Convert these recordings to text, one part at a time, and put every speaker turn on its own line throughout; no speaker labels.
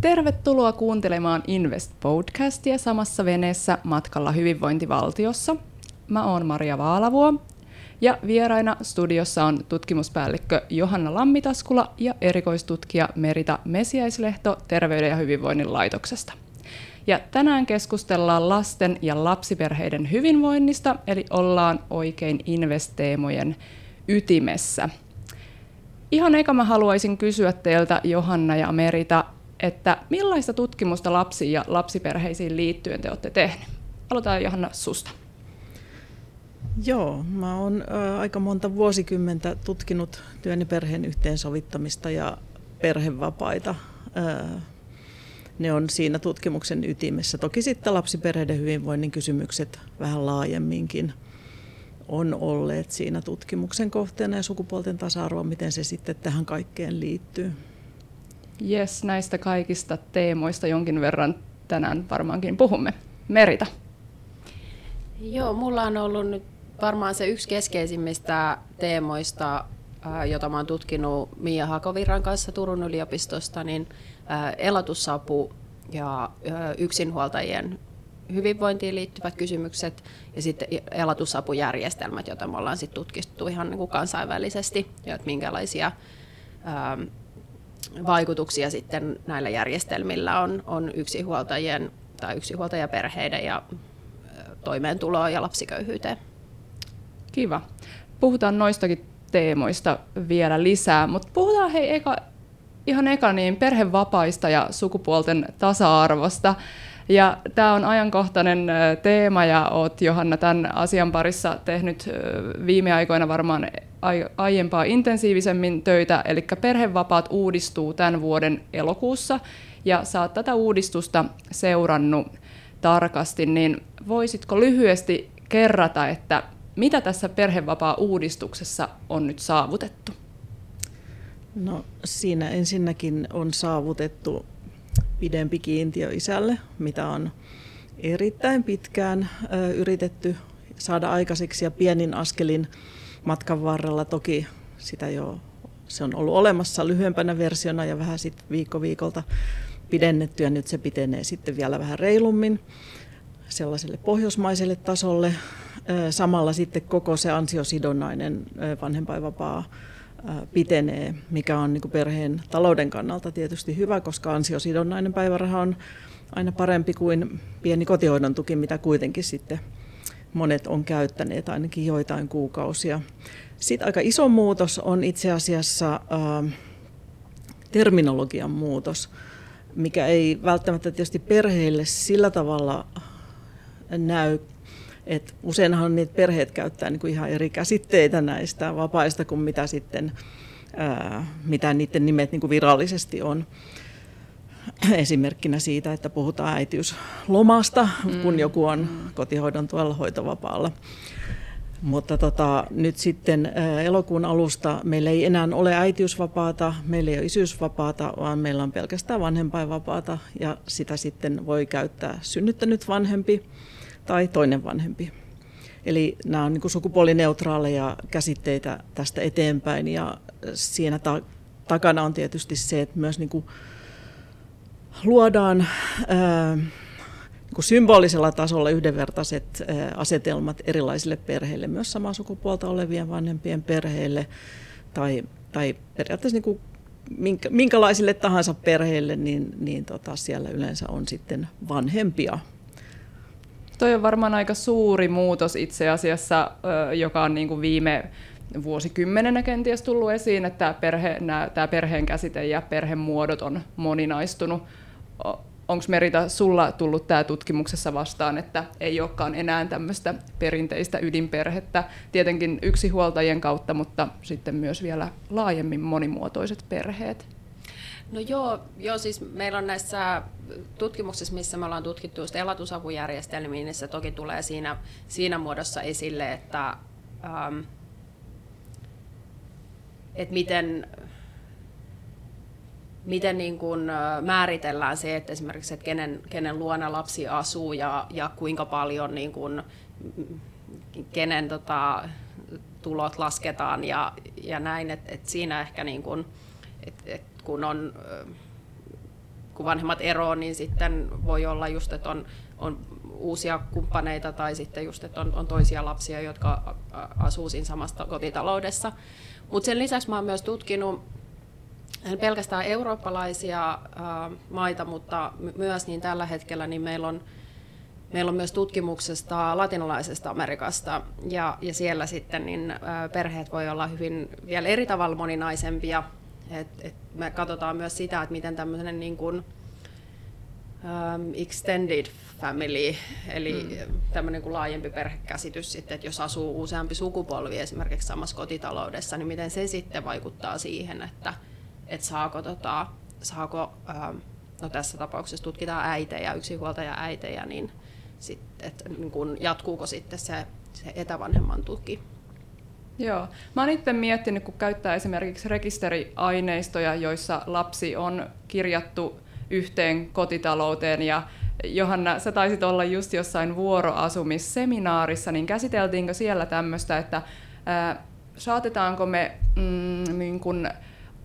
Tervetuloa kuuntelemaan Invest Podcastia samassa veneessä matkalla hyvinvointivaltiossa. Mä oon Maria Vaalavuo ja vieraina studiossa on tutkimuspäällikkö Johanna Lammitaskula ja erikoistutkija Merita Mesiäislehto Terveyden ja hyvinvoinnin laitoksesta. Ja tänään keskustellaan lasten ja lapsiperheiden hyvinvoinnista, eli ollaan oikein investeemojen ytimessä. Ihan eka mä haluaisin kysyä teiltä Johanna ja Merita, että millaista tutkimusta lapsiin ja lapsiperheisiin liittyen te olette tehneet? Aloitetaan Johanna susta.
Joo, mä oon aika monta vuosikymmentä tutkinut työn ja perheen yhteensovittamista ja perhevapaita. Ne on siinä tutkimuksen ytimessä. Toki sitten lapsiperheiden hyvinvoinnin kysymykset vähän laajemminkin on olleet siinä tutkimuksen kohteena ja sukupuolten tasa-arvo, miten se sitten tähän kaikkeen liittyy.
Yes, näistä kaikista teemoista jonkin verran tänään varmaankin puhumme. Merita.
Joo, mulla on ollut nyt varmaan se yksi keskeisimmistä teemoista, jota mä oon tutkinut Mia Hakovirran kanssa Turun yliopistosta, niin elatusapu ja yksinhuoltajien hyvinvointiin liittyvät kysymykset ja sitten elatusapujärjestelmät, joita me ollaan sitten tutkittu ihan niin kuin kansainvälisesti ja että minkälaisia vaikutuksia sitten näillä järjestelmillä on, on yksinhuoltajien tai yksinhuoltajaperheiden ja toimeentuloa ja lapsiköyhyyteen.
Kiva. Puhutaan noistakin teemoista vielä lisää, mutta puhutaan hei eka, ihan eka niin perhevapaista ja sukupuolten tasa-arvosta. Ja tämä on ajankohtainen teema ja olet Johanna tämän asian parissa tehnyt viime aikoina varmaan aiempaa intensiivisemmin töitä, eli perhevapaat uudistuu tämän vuoden elokuussa ja saat tätä uudistusta seurannut tarkasti, niin voisitko lyhyesti kerrata, että mitä tässä perhevapaa-uudistuksessa on nyt saavutettu?
No siinä ensinnäkin on saavutettu pidempi kiintiö isälle, mitä on erittäin pitkään yritetty saada aikaiseksi ja pienin askelin matkan varrella toki sitä jo se on ollut olemassa lyhyempänä versiona ja vähän sitten viikko viikolta pidennetty ja nyt se pitenee sitten vielä vähän reilummin sellaiselle pohjoismaiselle tasolle. Samalla sitten koko se ansiosidonnainen vanhempainvapaa pitenee, mikä on niin perheen talouden kannalta tietysti hyvä, koska ansiosidonnainen päiväraha on aina parempi kuin pieni kotihoidon tuki, mitä kuitenkin sitten monet on käyttäneet ainakin joitain kuukausia. Sitten aika iso muutos on itse asiassa äh, terminologian muutos, mikä ei välttämättä tietysti perheille sillä tavalla näy et useinhan niitä perheet käyttää niin kuin ihan eri käsitteitä näistä vapaista kuin mitä sitten ää, mitä niiden nimet niin virallisesti on. Esimerkkinä siitä, että puhutaan äitiyslomasta, mm. kun joku on kotihoidon tuolla hoitovapaalla. Mutta tota, nyt sitten elokuun alusta meillä ei enää ole äitiysvapaata, meillä ei ole isyysvapaata, vaan meillä on pelkästään vanhempainvapaata ja sitä sitten voi käyttää synnyttänyt vanhempi tai toinen vanhempi. Eli nämä on niin sukupuolineutraaleja käsitteitä tästä eteenpäin ja siinä ta- takana on tietysti se, että myös niin kuin luodaan ää, niin kuin symbolisella tasolla yhdenvertaiset asetelmat erilaisille perheille, myös samaa sukupuolta olevien vanhempien perheille tai, tai periaatteessa niin minkä, minkälaisille tahansa perheille, niin, niin tota, siellä yleensä on sitten vanhempia
Toi on varmaan aika suuri muutos itse asiassa, joka on niin kuin viime vuosikymmenenä kenties tullut esiin, että perhe, tämä perheen käsite ja perhemuodot on moninaistunut. Onko Merita sulla tullut tämä tutkimuksessa vastaan, että ei olekaan enää tämmöistä perinteistä ydinperhettä, tietenkin yksinhuoltajien kautta, mutta sitten myös vielä laajemmin monimuotoiset perheet?
No joo, joo, siis meillä on näissä tutkimuksissa, missä me ollaan tutkittu just elatusapujärjestelmiä, niin se toki tulee siinä, siinä muodossa esille, että, ähm, että miten, miten niin kuin määritellään se, että esimerkiksi, että kenen, kenen luona lapsi asuu ja, ja kuinka paljon niin kuin, kenen tota, tulot lasketaan ja, ja näin, että, että siinä ehkä niin kuin, että, että kun on kun vanhemmat eroon, niin sitten voi olla just, että on, on uusia kumppaneita tai sitten just, että on, on toisia lapsia, jotka asuu siinä samasta kotitaloudessa. Mutta sen lisäksi mä oon myös tutkinut en pelkästään eurooppalaisia maita, mutta myös niin tällä hetkellä niin meillä on Meillä on myös tutkimuksesta latinalaisesta Amerikasta ja, ja siellä sitten niin, perheet voi olla hyvin vielä eri tavalla moninaisempia. Et, et me katsotaan myös sitä, että miten tämmöinen niin kuin, um, extended family, eli mm. tämmöinen kuin laajempi perhekäsitys sitten, että jos asuu useampi sukupolvi esimerkiksi samassa kotitaloudessa, niin miten se sitten vaikuttaa siihen, että, että saako, tota, saako um, no tässä tapauksessa tutkitaan äitejä, yksinhuoltaja äitejä, niin sit, että niin kun jatkuuko sitten se, se etävanhemman tuki.
Joo. Mä oon itse miettinyt, kun käyttää esimerkiksi rekisteriaineistoja, joissa lapsi on kirjattu yhteen kotitalouteen ja Johanna, sä taisit olla just jossain vuoroasumisseminaarissa, niin käsiteltiinkö siellä tämmöistä, että ää, saatetaanko me mm, niin kun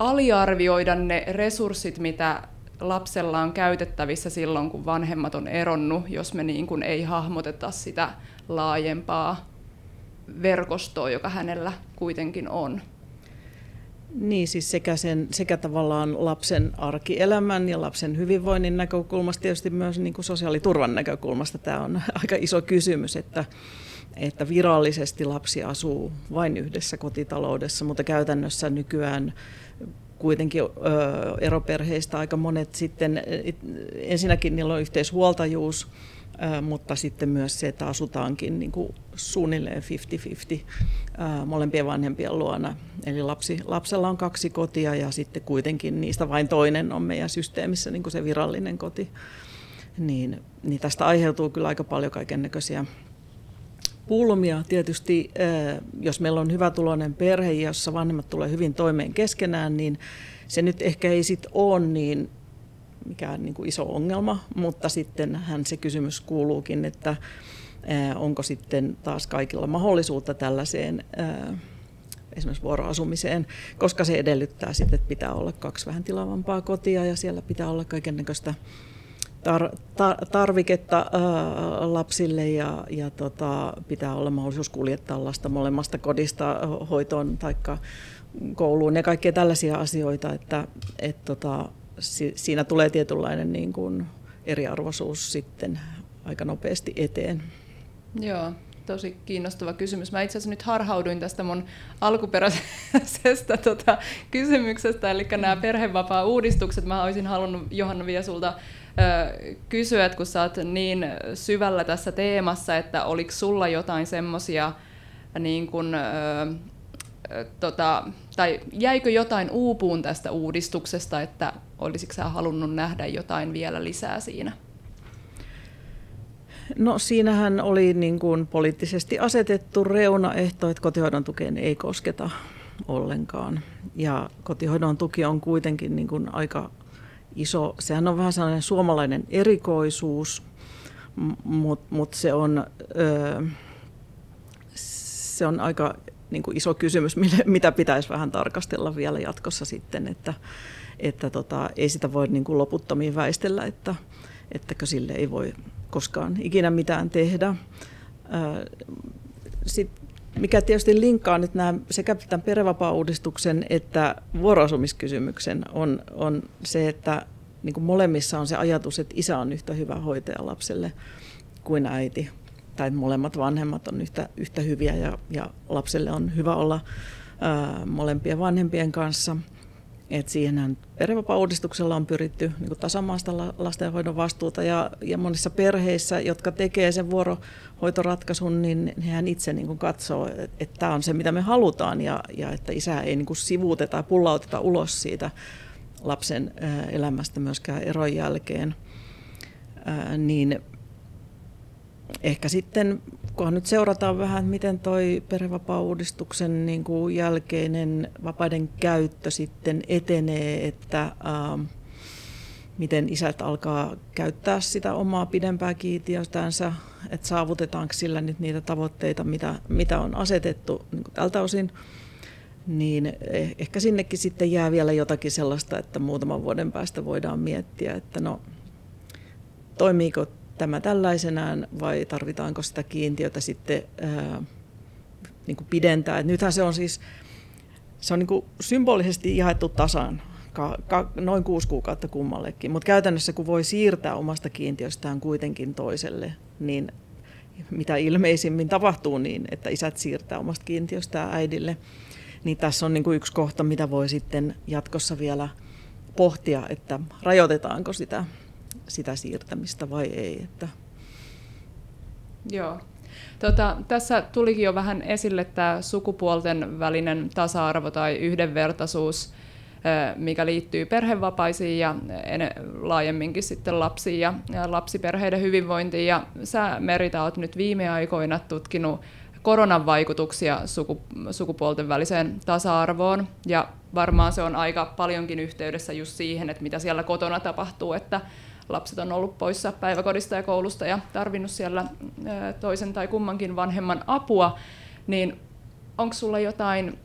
aliarvioida ne resurssit, mitä lapsella on käytettävissä silloin, kun vanhemmat on eronnut, jos me niin kuin ei hahmoteta sitä laajempaa verkostoa, joka hänellä kuitenkin on.
Niin, siis sekä, sen, sekä tavallaan lapsen arkielämän ja lapsen hyvinvoinnin näkökulmasta, tietysti myös niin kuin sosiaaliturvan näkökulmasta tämä on aika iso kysymys, että, että virallisesti lapsi asuu vain yhdessä kotitaloudessa, mutta käytännössä nykyään kuitenkin ö, eroperheistä aika monet sitten, ensinnäkin niillä on yhteishuoltajuus, ö, mutta sitten myös se, että asutaankin niin kuin suunnilleen 50-50 ö, molempien vanhempien luona. Eli lapsi, lapsella on kaksi kotia ja sitten kuitenkin niistä vain toinen on meidän systeemissä niin kuin se virallinen koti. Niin, niin tästä aiheutuu kyllä aika paljon kaiken näköisiä pulmia. Tietysti jos meillä on hyvä tuloinen perhe, jossa vanhemmat tulee hyvin toimeen keskenään, niin se nyt ehkä ei sitten ole niin mikään niin kuin iso ongelma, mutta sitten hän se kysymys kuuluukin, että onko sitten taas kaikilla mahdollisuutta tällaiseen esimerkiksi vuoroasumiseen, koska se edellyttää sitten, että pitää olla kaksi vähän tilavampaa kotia ja siellä pitää olla kaiken näköistä tar, tar, tarviketta ää, lapsille ja, ja tota, pitää olla mahdollisuus kuljettaa lasta molemmasta kodista hoitoon tai kouluun ja kaikkea tällaisia asioita, että et, tota, si, siinä tulee tietynlainen niin kuin eriarvoisuus sitten aika nopeasti eteen.
Joo, tosi kiinnostava kysymys. Mä itse asiassa nyt harhauduin tästä mun alkuperäisestä tota, kysymyksestä, eli nämä perhevapaa-uudistukset. Mä olisin halunnut Johanna vielä sulta kysyä, että kun sä oot niin syvällä tässä teemassa, että oliko sulla jotain semmoisia niin kun, tota, tai jäikö jotain uupuun tästä uudistuksesta, että olisitko sä halunnut nähdä jotain vielä lisää siinä?
No siinähän oli niin kuin poliittisesti asetettu reunaehto, että kotihoidon tukeen ei kosketa ollenkaan. Ja kotihoidon tuki on kuitenkin niin kuin aika iso, sehän on vähän sellainen suomalainen erikoisuus, mutta mut se, on, se on aika niin kuin iso kysymys, mitä pitäisi vähän tarkastella vielä jatkossa sitten, että, että tota, ei sitä voi niin kuin loputtomiin väistellä, että, ettäkö sille ei voi koskaan ikinä mitään tehdä. Sitten mikä tietysti linkkaa nyt nämä sekä tämän perhevapaa-uudistuksen että vuoroasumiskysymyksen, on, on se, että niin kuin molemmissa on se ajatus, että isä on yhtä hyvä hoitaja lapselle kuin äiti. Tai molemmat vanhemmat on yhtä, yhtä hyviä ja, ja lapselle on hyvä olla ää, molempien vanhempien kanssa – et siihenhän perhevapaa-uudistuksella on pyritty niin tasamaasta lastenhoidon vastuuta ja, ja monissa perheissä, jotka tekee sen vuorohoitoratkaisun, niin hän itse niin katsoo, että, tämä on se, mitä me halutaan ja, ja että isää ei niin sivuuteta ja pullauteta ulos siitä lapsen elämästä myöskään eron jälkeen. niin ehkä sitten, kunhan nyt seurataan vähän, miten toi perhevapaa-uudistuksen niin kuin jälkeinen vapaiden käyttö sitten etenee, että ähm, miten isät alkaa käyttää sitä omaa pidempää kiintiötänsä, että saavutetaanko sillä nyt niitä tavoitteita, mitä, mitä on asetettu niin tältä osin. niin eh, ehkä sinnekin sitten jää vielä jotakin sellaista, että muutaman vuoden päästä voidaan miettiä, että no toimiiko tämä tällaisenään vai tarvitaanko sitä kiintiötä sitten ää, niin kuin pidentää. Et nythän se on siis se on niin kuin symbolisesti jaettu tasan ka, ka, noin kuusi kuukautta kummallekin, mutta käytännössä kun voi siirtää omasta kiintiöstään kuitenkin toiselle, niin mitä ilmeisimmin tapahtuu niin, että isät siirtää omasta kiintiöstään äidille, niin tässä on niin kuin yksi kohta, mitä voi sitten jatkossa vielä pohtia, että rajoitetaanko sitä, sitä siirtämistä vai ei. Että.
Joo. Tota, tässä tulikin jo vähän esille tämä sukupuolten välinen tasa-arvo tai yhdenvertaisuus, mikä liittyy perhevapaisiin ja laajemminkin sitten lapsiin ja lapsiperheiden hyvinvointiin. Ja sä Merita oot nyt viime aikoina tutkinut koronan vaikutuksia suku, sukupuolten väliseen tasa-arvoon. Ja varmaan se on aika paljonkin yhteydessä just siihen, että mitä siellä kotona tapahtuu, että lapset on ollut poissa päiväkodista ja koulusta ja tarvinnut siellä toisen tai kummankin vanhemman apua, niin onko sulla jotain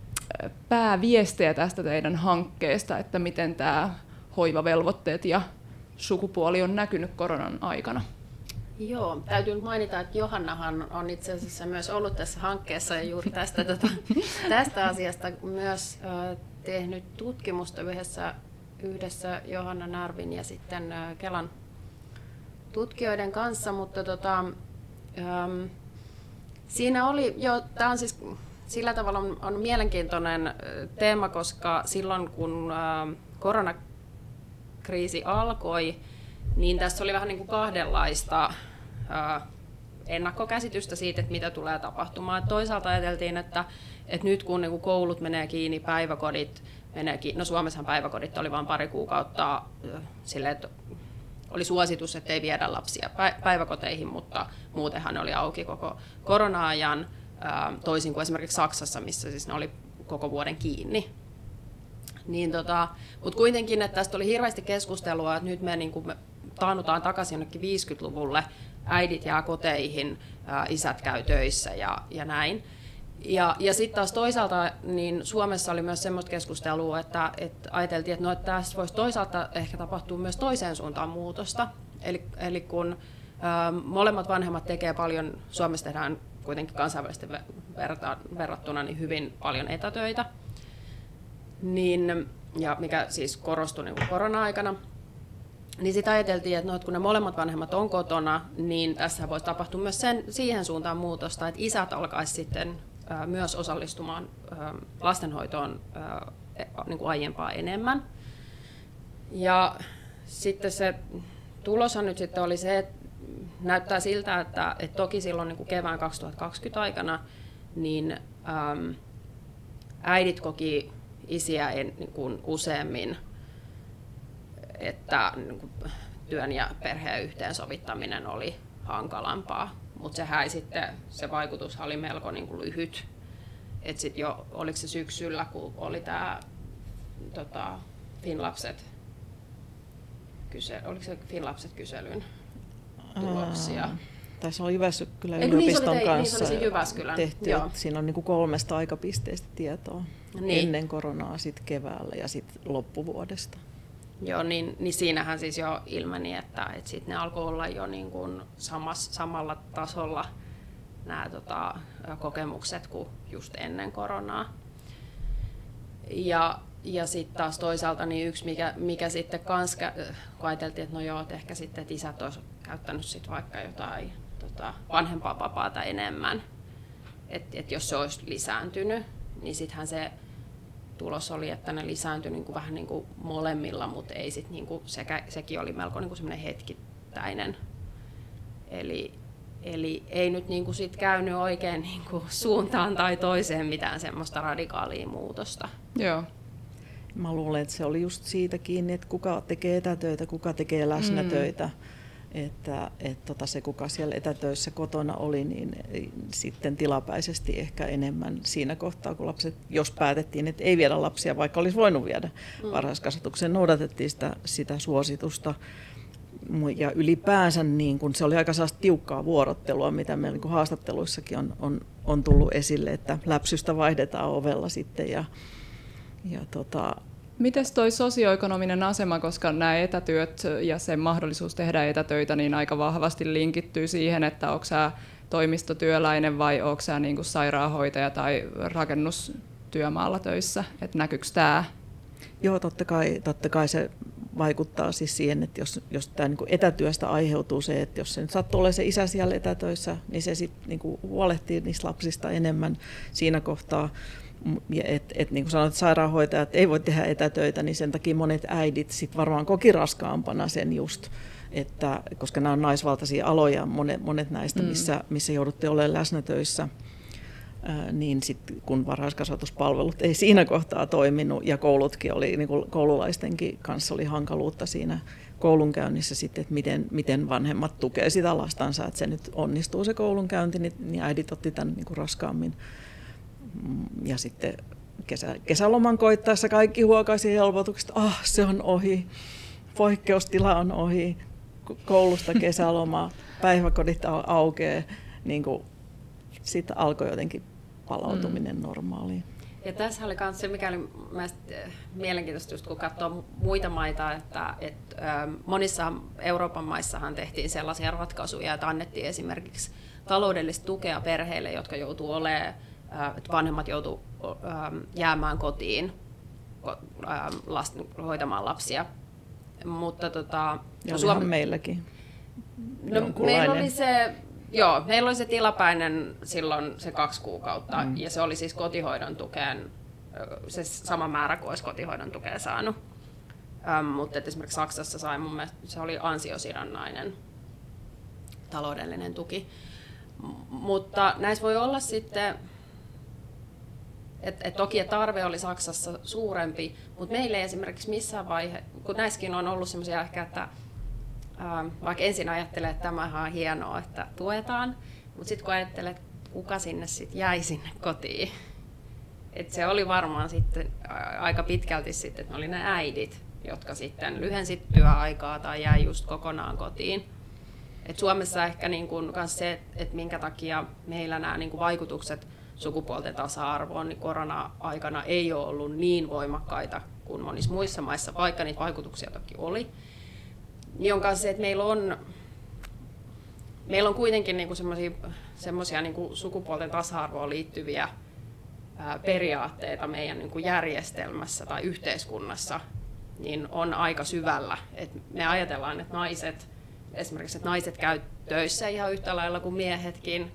pääviestejä tästä teidän hankkeesta, että miten tämä hoivavelvoitteet ja sukupuoli on näkynyt koronan aikana?
Joo, täytyy nyt mainita, että Johannahan on itse asiassa myös ollut tässä hankkeessa ja juuri tästä, tätä, tästä asiasta myös tehnyt tutkimusta yhdessä, yhdessä Johanna Narvin ja sitten Kelan tutkijoiden kanssa, mutta tota, ähm, siinä oli jo, tämä on siis sillä tavalla on, on mielenkiintoinen teema, koska silloin kun koronakriisi alkoi, niin tässä oli vähän niin kuin kahdenlaista äh, ennakkokäsitystä siitä, että mitä tulee tapahtumaan. Toisaalta ajateltiin, että, että nyt kun niin kuin koulut menee kiinni, päiväkodit kiinni, no Suomessahan päiväkodit oli vain pari kuukautta silleen, että oli suositus, että ei viedä lapsia päiväkoteihin, mutta muutenhan ne oli auki koko korona-ajan toisin kuin esimerkiksi Saksassa, missä siis ne oli koko vuoden kiinni. Niin tota, Mutta kuitenkin, että tästä oli hirveästi keskustelua, että nyt me, niin kuin, me taannutaan takaisin jonnekin 50-luvulle, äidit jää koteihin, isät käy töissä ja, ja näin. Ja, ja sitten taas toisaalta niin Suomessa oli myös semmoista keskustelua, että, että ajateltiin, että, no, että tässä voisi toisaalta ehkä tapahtua myös toiseen suuntaan muutosta. Eli, eli kun ä, molemmat vanhemmat tekee paljon, Suomessa tehdään kuitenkin kansainvälisesti verrattuna niin hyvin paljon etätöitä, niin, ja mikä siis korostui niin korona-aikana, niin sitten ajateltiin, että, no, että kun ne molemmat vanhemmat on kotona, niin tässä voisi tapahtua myös sen, siihen suuntaan muutosta, että isät alkaisivat sitten myös osallistumaan lastenhoitoon ä, niin kuin aiempaa enemmän. Ja sitten se tuloshan nyt sitten oli se, että näyttää siltä, että, että toki silloin niin kuin kevään 2020 aikana niin äidit koki isiä niin kuin useammin, että niin kuin työn ja perheen yhteensovittaminen oli hankalampaa. Mutta sehän ei sitten, se vaikutus oli melko niin kuin lyhyt. Et sit jo, oliko se syksyllä, kun oli tämä tota, Finlapset, kyse, oliko se Finlapset kyselyn tuloksia.
Tässä on Jyväskylän niin, yliopiston niin, kanssa
niin, Jyväskylän.
tehty. Joo. Siinä on niin kuin kolmesta aikapisteestä tietoa. Niin. Ennen koronaa, sitten keväällä ja sitten loppuvuodesta.
Joo, niin, niin siinähän siis jo ilmeni, että, että sit ne alkoi olla jo niin kuin samas, samalla tasolla nämä tota, kokemukset kuin just ennen koronaa. Ja, ja sitten taas toisaalta niin yksi, mikä, mikä sitten kans, kun ajateltiin, että no joo, että ehkä sitten että isät olisivat käyttänyt sit vaikka jotain tota, vanhempaa vapaata enemmän, että et jos se olisi lisääntynyt, niin sittenhän se tulos oli, että ne lisääntyi niin kuin vähän niin kuin molemmilla, mutta ei sit niin kuin sekä, sekin oli melko niin kuin semmoinen hetkittäinen. Eli, eli ei nyt niin kuin sit käynyt oikein niin kuin suuntaan tai toiseen mitään semmoista radikaalia muutosta.
Joo.
Mä luulen, että se oli just siitä kiinni, että kuka tekee etätöitä, kuka tekee läsnätöitä. Mm että, että tota se, kuka siellä etätöissä kotona oli, niin sitten tilapäisesti ehkä enemmän siinä kohtaa, kun lapset, jos päätettiin, että ei viedä lapsia, vaikka olisi voinut viedä mm. varhaiskasvatukseen, noudatettiin sitä, sitä suositusta ja ylipäänsä niin kun se oli aika tiukkaa vuorottelua, mitä meillä niin haastatteluissakin on, on, on tullut esille, että läpsystä vaihdetaan ovella sitten ja, ja tota,
Mites toi sosioekonominen asema, koska nämä etätyöt ja se mahdollisuus tehdä etätöitä niin aika vahvasti linkittyy siihen, että onko sä toimistotyöläinen vai onko sä niin sairaanhoitaja tai rakennustyömaalla töissä, että näkyykö tämä?
Joo, totta kai, totta kai se vaikuttaa siis siihen, että jos, jos tämä niin etätyöstä aiheutuu se, että jos se nyt sattuu olemaan se isä siellä etätöissä, niin se sitten niin huolehtii niistä lapsista enemmän siinä kohtaa. Että et, niin kuin sanoit, sairaanhoitajat ei voi tehdä etätöitä, niin sen takia monet äidit sit varmaan koki raskaampana sen just, että, koska nämä on naisvaltaisia aloja, monet, monet näistä, mm. missä, missä joudutte olemaan läsnä töissä, niin sit, kun varhaiskasvatuspalvelut ei siinä kohtaa toiminut ja koulutkin oli, niin kuin koululaistenkin kanssa oli hankaluutta siinä koulunkäynnissä sitten, että miten, miten vanhemmat tukee sitä lastansa, että se nyt onnistuu se koulunkäynti, niin, niin äidit otti tämän niin kuin raskaammin. Ja sitten kesä, kesäloman koittaessa kaikki huokaisi helpotukset, ah se on ohi, poikkeustila on ohi, koulusta kesäloma, päiväkodit aukeaa, niin kuin sitten alkoi jotenkin palautuminen mm. normaaliin.
Ja tässä oli myös se, mikä oli eh, mielenkiintoista, just kun katsoo muita maita, että, että monissa Euroopan maissahan tehtiin sellaisia ratkaisuja, että annettiin esimerkiksi taloudellista tukea perheille, jotka joutuu olemaan, että vanhemmat joutuu jäämään kotiin lasten, hoitamaan lapsia. Mutta tota,
ja Suomi... meilläkin.
No, meillä oli se Joo, meillä oli se tilapäinen silloin se kaksi kuukautta, mm. ja se oli siis kotihoidon tukeen, se sama määrä kuin olisi kotihoidon tukea saanut. Ähm, mutta esimerkiksi Saksassa sai mun mielestä, se oli ansiosidonnainen taloudellinen tuki. M- mutta näissä voi olla sitten, että et toki tarve oli Saksassa suurempi, mutta meillä ei esimerkiksi missään vaihe, kun näissäkin on ollut semmoisia ehkä, että Ähm, vaikka ensin ajattelee, että tämä on hienoa, että tuetaan, mutta sitten kun ajattelee, että kuka sinne sitten jäi sinne kotiin, että se oli varmaan sitten aika pitkälti sitten, että ne oli ne äidit, jotka sitten lyhensivät työaikaa tai jäi just kokonaan kotiin. Et Suomessa ehkä niin kun, se, että minkä takia meillä nämä niin vaikutukset sukupuolten tasa-arvoon niin korona-aikana ei ole ollut niin voimakkaita kuin monissa muissa maissa, vaikka niitä vaikutuksia toki oli niin on se, että meillä on, meillä on kuitenkin niinku semmoisia niinku sukupuolten tasa-arvoon liittyviä periaatteita meidän niinku järjestelmässä tai yhteiskunnassa, niin on aika syvällä. Et me ajatellaan, että naiset, esimerkiksi että naiset käy töissä ihan yhtä lailla kuin miehetkin,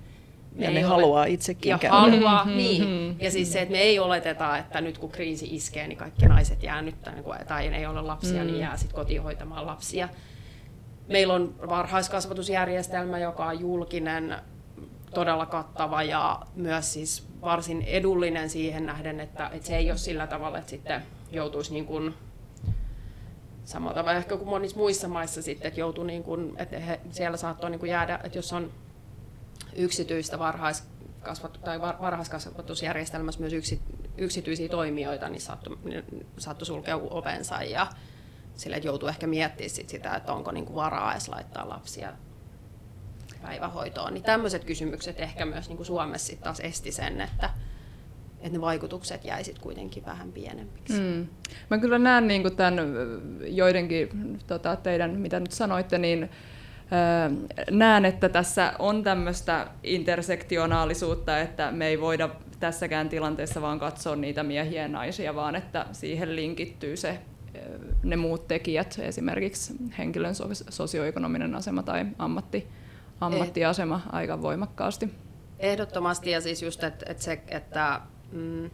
ja ne haluaa itsekin
ja
käydä.
haluaa, mm-hmm. niin. Ja siis se, että me ei oleteta, että nyt kun kriisi iskee, niin kaikki naiset jää nyt, tai ei ole lapsia, mm. niin jää sitten kotiin hoitamaan lapsia. Meillä on varhaiskasvatusjärjestelmä, joka on julkinen, todella kattava ja myös siis varsin edullinen siihen nähden, että, että se ei ole sillä tavalla, että sitten joutuisi niin kuin samalla tavalla ehkä kuin monissa muissa maissa sitten, että joutuu niin kuin, että he, siellä saattoi niin kuin jäädä, että jos on yksityistä varhaiskasvatu- tai varhaiskasvatusjärjestelmässä myös yksi, yksityisiä toimijoita, niin saattoi, saattoi sulkea ovensa ja sille, että joutuu ehkä miettimään sit sitä, että onko niinku varaa edes laittaa lapsia päivähoitoon. Niin tämmöiset kysymykset ehkä myös niinku Suomessa sit taas esti sen, että, että ne vaikutukset jäisit kuitenkin vähän pienemmiksi. Mm.
Mä kyllä näen niin tämän joidenkin tota, teidän, mitä nyt sanoitte, niin näen, että tässä on tämmöistä intersektionaalisuutta, että me ei voida tässäkään tilanteessa vaan katsoa niitä miehiä ja naisia, vaan että siihen linkittyy se ne muut tekijät, esimerkiksi henkilön sosioekonominen asema tai ammatti, ammattiasema aika voimakkaasti.
Ehdottomasti ja siis just, että, että se, että mm,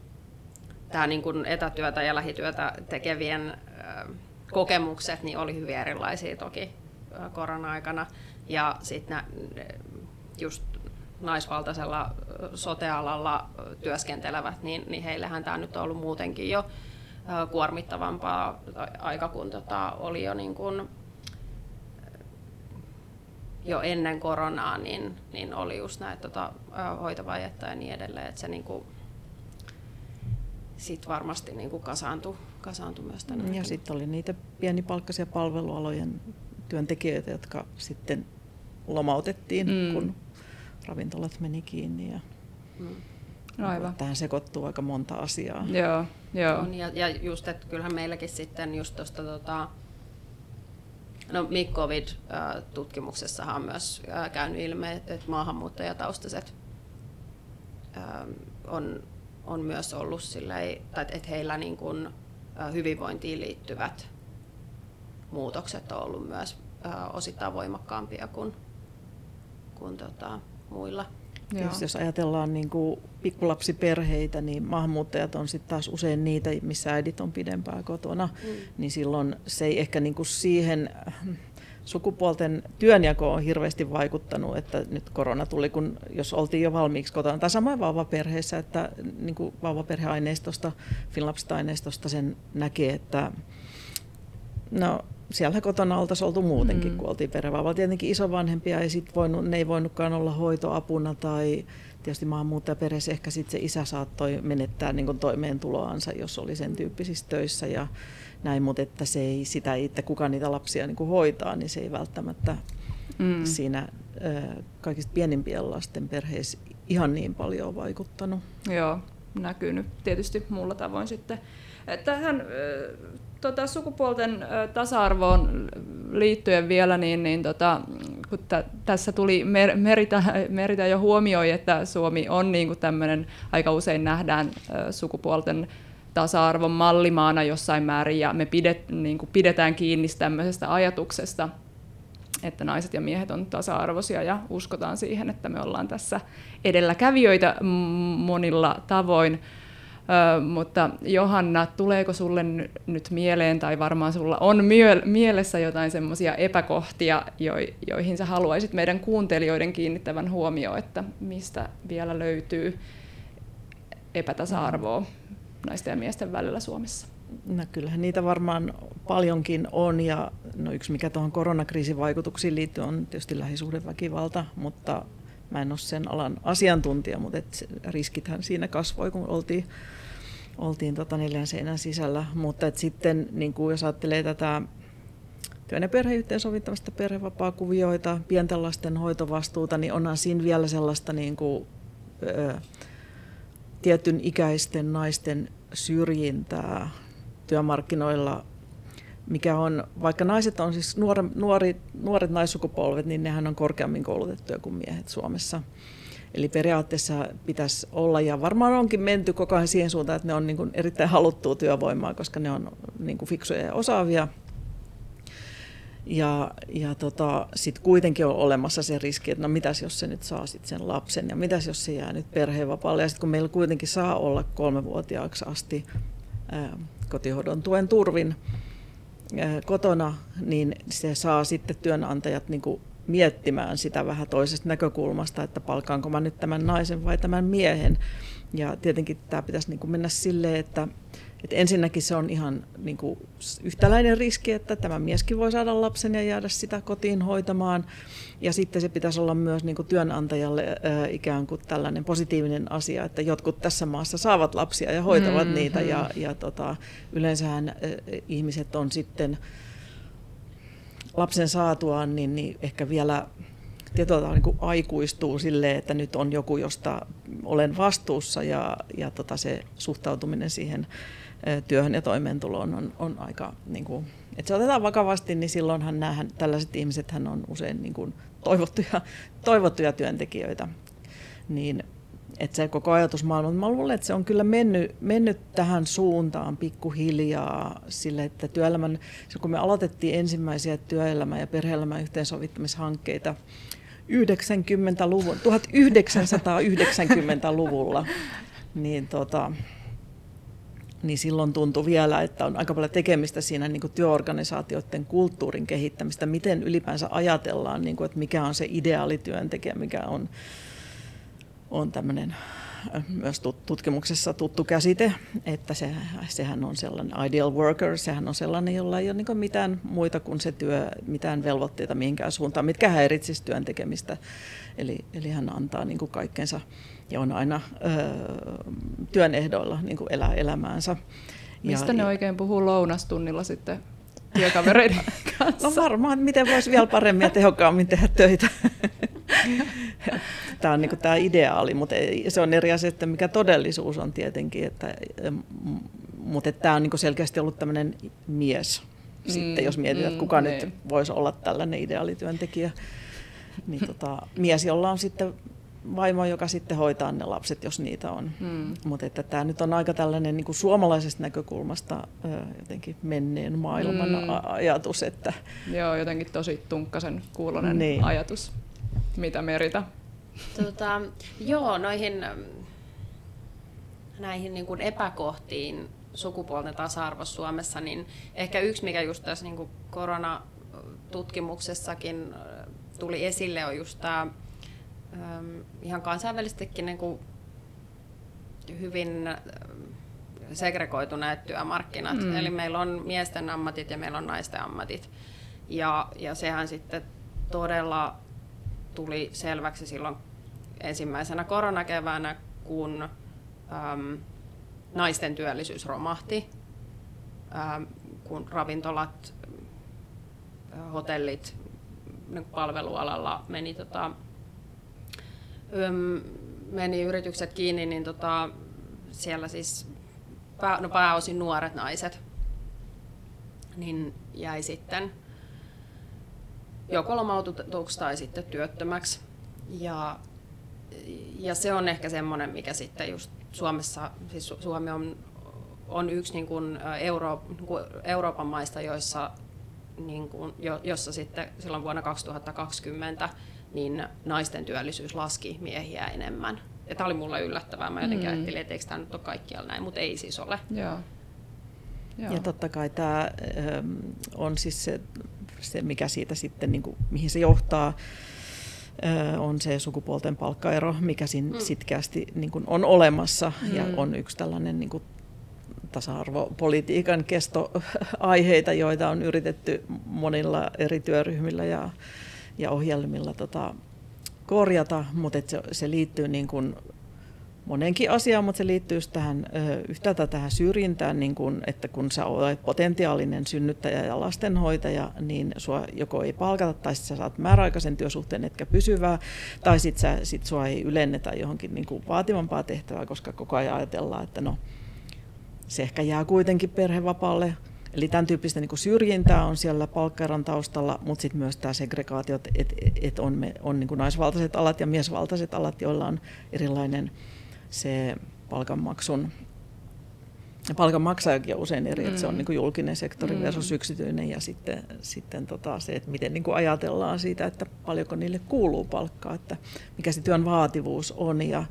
tämä niin kuin etätyötä ja lähityötä tekevien kokemukset niin oli hyvin erilaisia toki korona-aikana. Ja sitten just naisvaltaisella sotealalla työskentelevät, niin, niin heillähän tämä nyt on ollut muutenkin jo kuormittavampaa aika, kun tota, oli jo, niin kuin, jo ennen koronaa, niin, niin oli just näitä tota, hoitovajetta ja niin edelleen. Että se niin kuin, sit varmasti niin kuin kasaantui, kasaantui myös tänne.
Ja sitten oli niitä pienipalkkaisia palvelualojen työntekijöitä, jotka sitten lomautettiin, mm. kun ravintolat meni kiinni. Ja mm. Aivan. Tähän sekoittuu aika monta asiaa.
Joo, joo.
On, ja, ja just, että kyllähän meilläkin sitten just tuosta tota, No Mikkovid-tutkimuksessahan on myös käynyt ilmi, että maahanmuuttajataustaiset on, on myös ollut silleen, tai että heillä niin kuin hyvinvointiin liittyvät muutokset on ollut myös osittain voimakkaampia kuin, kuin tota, muilla.
Tietysti jos ajatellaan niin kuin pikkulapsiperheitä, niin maahanmuuttajat on sitten taas usein niitä, missä äidit on pidempään kotona, mm. niin silloin se ei ehkä niin kuin siihen sukupuolten työnjako on hirveästi vaikuttanut, että nyt korona tuli, kun jos oltiin jo valmiiksi kotona, tai samoin vauvaperheessä, että niin kuin vauvaperheaineistosta, Finlapsista-aineistosta sen näkee, että no, siellä kotona oltaisiin oltu muutenkin, mm. kun oltiin perhevauvalla. Tietenkin isovanhempia ei sit voinut, ne ei voinutkaan olla hoitoapuna tai tietysti maahanmuuttajaperheessä ehkä sitten se isä saattoi menettää niin toimeentuloansa, jos oli sen tyyppisissä töissä ja näin, mutta että se ei sitä, että kuka niitä lapsia niin hoitaa, niin se ei välttämättä mm. siinä kaikista pienimpien lasten perheissä ihan niin paljon vaikuttanut.
Joo, näkynyt tietysti muulla tavoin sitten. Tähän tota, sukupuolten tasa-arvoon liittyen vielä, niin, niin tota, kun t- tässä tuli mer- Merita, Merita jo huomioi, että Suomi on niin tämmöinen, aika usein nähdään sukupuolten tasa-arvon mallimaana jossain määrin, ja me pidet, niin kuin pidetään kiinni tämmöisestä ajatuksesta, että naiset ja miehet on tasa-arvoisia ja uskotaan siihen, että me ollaan tässä edelläkävijöitä monilla tavoin. Mutta Johanna, tuleeko sulle nyt mieleen, tai varmaan sulla on myö- mielessä jotain semmoisia epäkohtia, jo- joihin sä haluaisit meidän kuuntelijoiden kiinnittävän huomioon, että mistä vielä löytyy epätasa-arvoa naisten ja miesten välillä Suomessa?
No kyllähän niitä varmaan paljonkin on ja no yksi mikä tuohon koronakriisin vaikutuksiin liittyy on tietysti lähisuhdeväkivalta, mutta mä en ole sen alan asiantuntija, mutta et riskithän siinä kasvoi, kun oltiin, oltiin tota neljän seinän sisällä. Mutta et sitten niin kuin jos ajattelee tätä työn ja perheyhtensovittamista perhevapaakuvioita, pienten lasten hoitovastuuta, niin onhan siinä vielä sellaista niin kuin, ö, tietyn ikäisten naisten syrjintää työmarkkinoilla, mikä on, vaikka naiset on siis nuori, nuori, nuoret naissukupolvet, niin nehän on korkeammin koulutettuja kuin miehet Suomessa. Eli periaatteessa pitäisi olla, ja varmaan onkin menty koko ajan siihen suuntaan, että ne on niin kuin erittäin haluttua työvoimaa, koska ne on niin kuin fiksuja ja osaavia, ja, ja tota, sitten kuitenkin on olemassa se riski, että no mitäs jos se nyt saa sit sen lapsen ja mitäs jos se jää nyt perheenvapaalle. Ja sitten kun meillä kuitenkin saa olla kolmevuotiaaksi asti ää, kotihoidon tuen turvin ää, kotona, niin se saa sitten työnantajat niin kuin miettimään sitä vähän toisesta näkökulmasta, että palkaanko mä nyt tämän naisen vai tämän miehen. Ja tietenkin tämä pitäisi niin kuin mennä silleen, että et ensinnäkin se on ihan niin kuin yhtäläinen riski, että tämä mieskin voi saada lapsen ja jäädä sitä kotiin hoitamaan. Ja sitten se pitäisi olla myös niin kuin työnantajalle äh, ikään kuin tällainen positiivinen asia, että jotkut tässä maassa saavat lapsia ja hoitavat mm-hmm. niitä. Ja, ja tota, yleensähän äh, ihmiset on sitten lapsen saatuaan niin, niin ehkä vielä tietyllä tavalla niin aikuistuu silleen, että nyt on joku, josta olen vastuussa ja, ja tota se suhtautuminen siihen työhön ja toimeentuloon on, on aika, niin kuin, että se otetaan vakavasti, niin silloinhan nämä, tällaiset ihmiset on usein niin kuin toivottuja, toivottuja työntekijöitä. Niin, että se koko ajatusmaailma, mä luulen, että se on kyllä mennyt, mennyt tähän suuntaan pikkuhiljaa sille, että työelämän, kun me aloitettiin ensimmäisiä työelämän ja perhe-elämän yhteensovittamishankkeita 90-luvun, 1990-luvulla, niin tota, niin silloin tuntui vielä, että on aika paljon tekemistä siinä niin kuin työorganisaatioiden kulttuurin kehittämistä, miten ylipäänsä ajatellaan, niin kuin, että mikä on se ideaalityöntekijä, mikä on, on tämmöinen myös tutkimuksessa tuttu käsite, että se, sehän on sellainen ideal worker, sehän on sellainen, jolla ei ole niin mitään muita kuin se työ, mitään velvoitteita mihinkään suuntaan, mitkä häiritsisi työn tekemistä. Eli, eli hän antaa niin kuin kaikkensa ja on aina ö, työn ehdoilla niin kuin elää elämäänsä.
Mistä ja, ne oikein puhuu lounastunnilla sitten työkavereiden kanssa?
No varmaan, miten voisi vielä paremmin ja tehokkaammin tehdä töitä. Tämä on niin tämä ideaali, mutta se on eri asia, että mikä todellisuus on tietenkin. Että, mutta että tämä on niin selkeästi ollut tämmöinen mies. Mm, sitten jos mietitään, mm, että kuka ne. nyt niin. voisi olla tällainen ideaalityöntekijä. Niin tota, mies, jolla on sitten vaimo, joka sitten hoitaa ne lapset, jos niitä on. Hmm. Mutta että tämä nyt on aika tällainen niin kuin suomalaisesta näkökulmasta ö, jotenkin menneen maailman hmm. ajatus. Että...
Joo, jotenkin tosi tunkkasen kuulonen niin. ajatus. Mitä Merita?
Tota, joo, noihin näihin niin kuin epäkohtiin sukupuolten tasa-arvo Suomessa, niin ehkä yksi, mikä just tässä niin kuin koronatutkimuksessakin tuli esille, on just tämä ihan kansainvälisestikin niin kuin hyvin segregoituneet työmarkkinat. Mm. Eli meillä on miesten ammatit ja meillä on naisten ammatit. Ja, ja sehän sitten todella tuli selväksi silloin ensimmäisenä koronakeväänä, kun äm, naisten työllisyys romahti, äm, kun ravintolat, hotellit, niin palvelualalla meni tota, meni yritykset kiinni, niin tota, siellä siis pää, no pääosin nuoret naiset niin jäi sitten joko lomautetuksi tai sitten työttömäksi. Ja, ja se on ehkä semmoinen, mikä sitten just Suomessa, siis Suomi on, on yksi niin kuin Euro, niin kuin Euroopan maista, joissa, niin kuin, jo, jossa sitten silloin vuonna 2020 niin naisten työllisyys laski miehiä enemmän. Ja tämä oli mulle yllättävää. Mä jotenkin mm. ajattelin, että eikö tämä nyt ole kaikkialla näin, mutta ei siis ole.
Joo. Joo. Ja totta kai tämä ähm, on siis se, se, mikä siitä sitten, niin kuin, mihin se johtaa, äh, on se sukupuolten palkkaero, mikä siinä mm. sitkeästi niin kuin on olemassa mm. ja on yksi tällainen niin kuin, tasa-arvopolitiikan kestoaiheita, joita on yritetty monilla eri työryhmillä ja ja ohjelmilla tota, korjata, mutta se, se liittyy niin kuin monenkin asiaan, mutta se liittyy tähän, yhtäältä tähän syrjintään, niin kun, että kun sä olet potentiaalinen synnyttäjä ja lastenhoitaja, niin sua joko ei palkata tai sit sä saat määräaikaisen työsuhteen etkä pysyvää, tai sitten sit sua ei ylennetä johonkin niin kuin vaativampaa tehtävää, koska koko ajan ajatellaan, että no, se ehkä jää kuitenkin perhevapaalle Eli tämän tyyppistä niin kuin syrjintää on siellä palkkaeron taustalla, mutta sitten myös tämä segregaatio, että et, et on, me, on niin kuin naisvaltaiset alat ja miesvaltaiset alat, joilla on erilainen se palkanmaksun ja palkan maksajakin on usein eri, mm. että se on mm. niin kuin julkinen sektori mm. versus yksityinen ja sitten, sitten tota se, että miten niin kuin ajatellaan siitä, että paljonko niille kuuluu palkkaa, että mikä se työn vaativuus on ja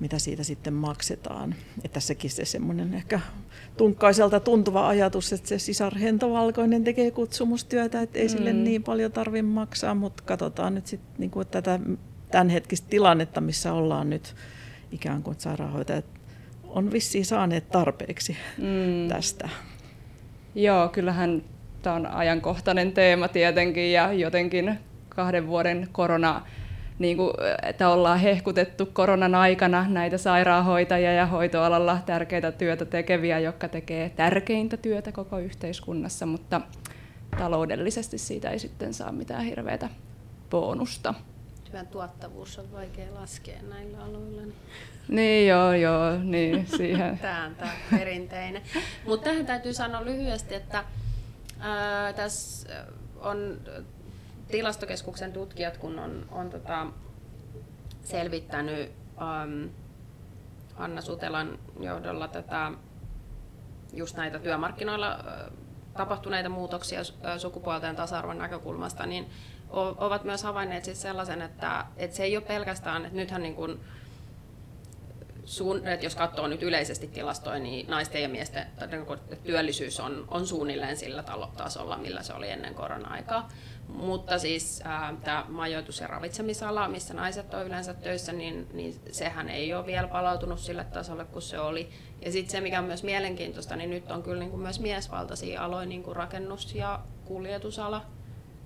mitä siitä sitten maksetaan. Että tässäkin se semmoinen ehkä tunkkaiselta tuntuva ajatus, että se sisarhento valkoinen tekee kutsumustyötä, että ei mm. sille niin paljon tarvitse maksaa, mutta katsotaan nyt sitten niin kuin tätä tämänhetkistä tilannetta, missä ollaan nyt ikään kuin sairaanhoitajat on vissiin saaneet tarpeeksi mm. tästä.
Joo, kyllähän tämä on ajankohtainen teema tietenkin ja jotenkin kahden vuoden korona niin kuin, että ollaan hehkutettu koronan aikana näitä sairaanhoitajia ja hoitoalalla tärkeitä työtä tekeviä, jotka tekee tärkeintä työtä koko yhteiskunnassa, mutta taloudellisesti siitä ei sitten saa mitään hirveätä bonusta.
Työn tuottavuus on vaikea laskea näillä aloilla. Niin,
niin joo, joo, niin siihen.
tämä on tämä perinteinen. Mutta tähän täytyy sanoa lyhyesti, että ää, tässä on tilastokeskuksen tutkijat, kun on, on tota, selvittänyt um, Anna Sutelan johdolla tätä, just näitä työmarkkinoilla tapahtuneita muutoksia sukupuolten tasa-arvon näkökulmasta, niin ovat myös havainneet siis sellaisen, että, että se ei ole pelkästään, että nythän niin kuin, suun, että jos katsoo nyt yleisesti tilastoja, niin naisten ja miesten niin työllisyys on, on suunnilleen sillä tasolla, millä se oli ennen korona-aikaa. Mutta siis äh, tämä majoitus- ja ravitsemisala, missä naiset on yleensä töissä, niin, niin sehän ei ole vielä palautunut sille tasolle, kun se oli. Ja sitten se, mikä on myös mielenkiintoista, niin nyt on kyllä niin kuin myös miesvaltaisia aloja, niin kuin rakennus- ja kuljetusala,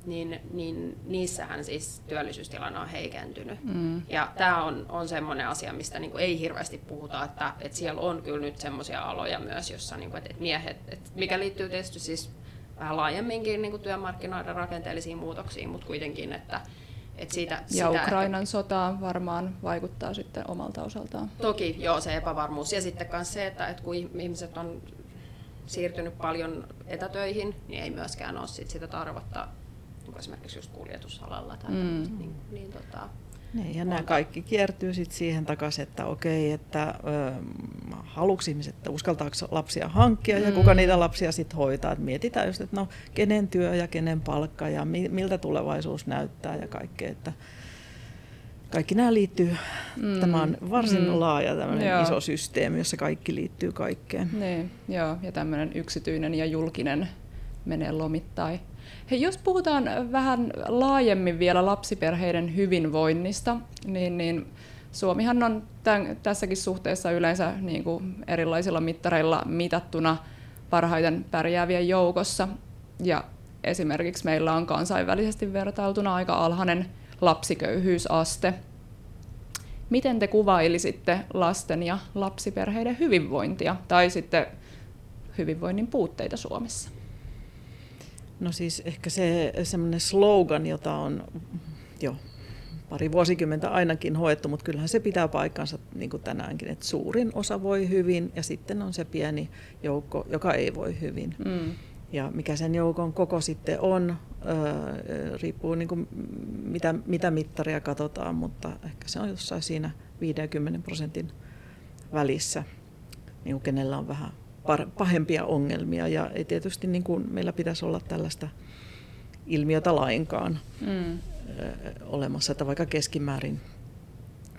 niin, niin niissähän siis työllisyystilanne on heikentynyt. Mm. Ja tämä on, on semmoinen asia, mistä niin kuin ei hirveästi puhuta, että, että siellä on kyllä nyt semmoisia aloja myös, jossa niin kuin, että miehet, että mikä liittyy tietysti siis vähän laajemminkin niin kuin työmarkkinoiden rakenteellisiin muutoksiin, mutta kuitenkin, että, että siitä,
Ja
sitä,
Ukrainan sota varmaan vaikuttaa sitten omalta osaltaan.
Toki, joo, se epävarmuus. Ja sitten myös se, että, että kun ihmiset on siirtynyt paljon etätöihin, niin ei myöskään ole sit sitä tarvetta esimerkiksi just kuljetusalalla tai mm. niin, niin tota,
niin, ja nämä kaikki kiertyy sitten siihen takaisin, että okei, että ö, haluuks ihmiset, että uskaltaako lapsia hankkia mm. ja kuka niitä lapsia sitten hoitaa. Et mietitään just, että no kenen työ ja kenen palkka ja mi, miltä tulevaisuus näyttää ja kaikkea. Että kaikki nämä liittyy, mm. tämä on varsin mm. laaja tämmöinen iso systeemi, jossa kaikki liittyy kaikkeen.
Niin, joo, ja tämmöinen yksityinen ja julkinen menee lomittain. Hei, jos puhutaan vähän laajemmin vielä lapsiperheiden hyvinvoinnista, niin, niin Suomihan on tämän, tässäkin suhteessa yleensä niin kuin erilaisilla mittareilla mitattuna parhaiten pärjäävien joukossa. Ja esimerkiksi meillä on kansainvälisesti vertailtuna aika alhainen lapsiköyhyysaste. Miten te kuvailisitte lasten ja lapsiperheiden hyvinvointia tai sitten hyvinvoinnin puutteita Suomessa?
No siis ehkä se semmoinen slogan, jota on jo pari vuosikymmentä ainakin hoettu, mutta kyllähän se pitää paikkansa niin kuin tänäänkin, että suurin osa voi hyvin ja sitten on se pieni joukko, joka ei voi hyvin. Mm. Ja mikä sen joukon koko sitten on, öö, riippuu niin kuin mitä, mitä mittaria katsotaan, mutta ehkä se on jossain siinä 50 prosentin välissä, niin kuin kenellä on vähän pahempia ongelmia ja ei tietysti niin kuin meillä pitäisi olla tällaista ilmiötä lainkaan mm. olemassa, että vaikka keskimäärin,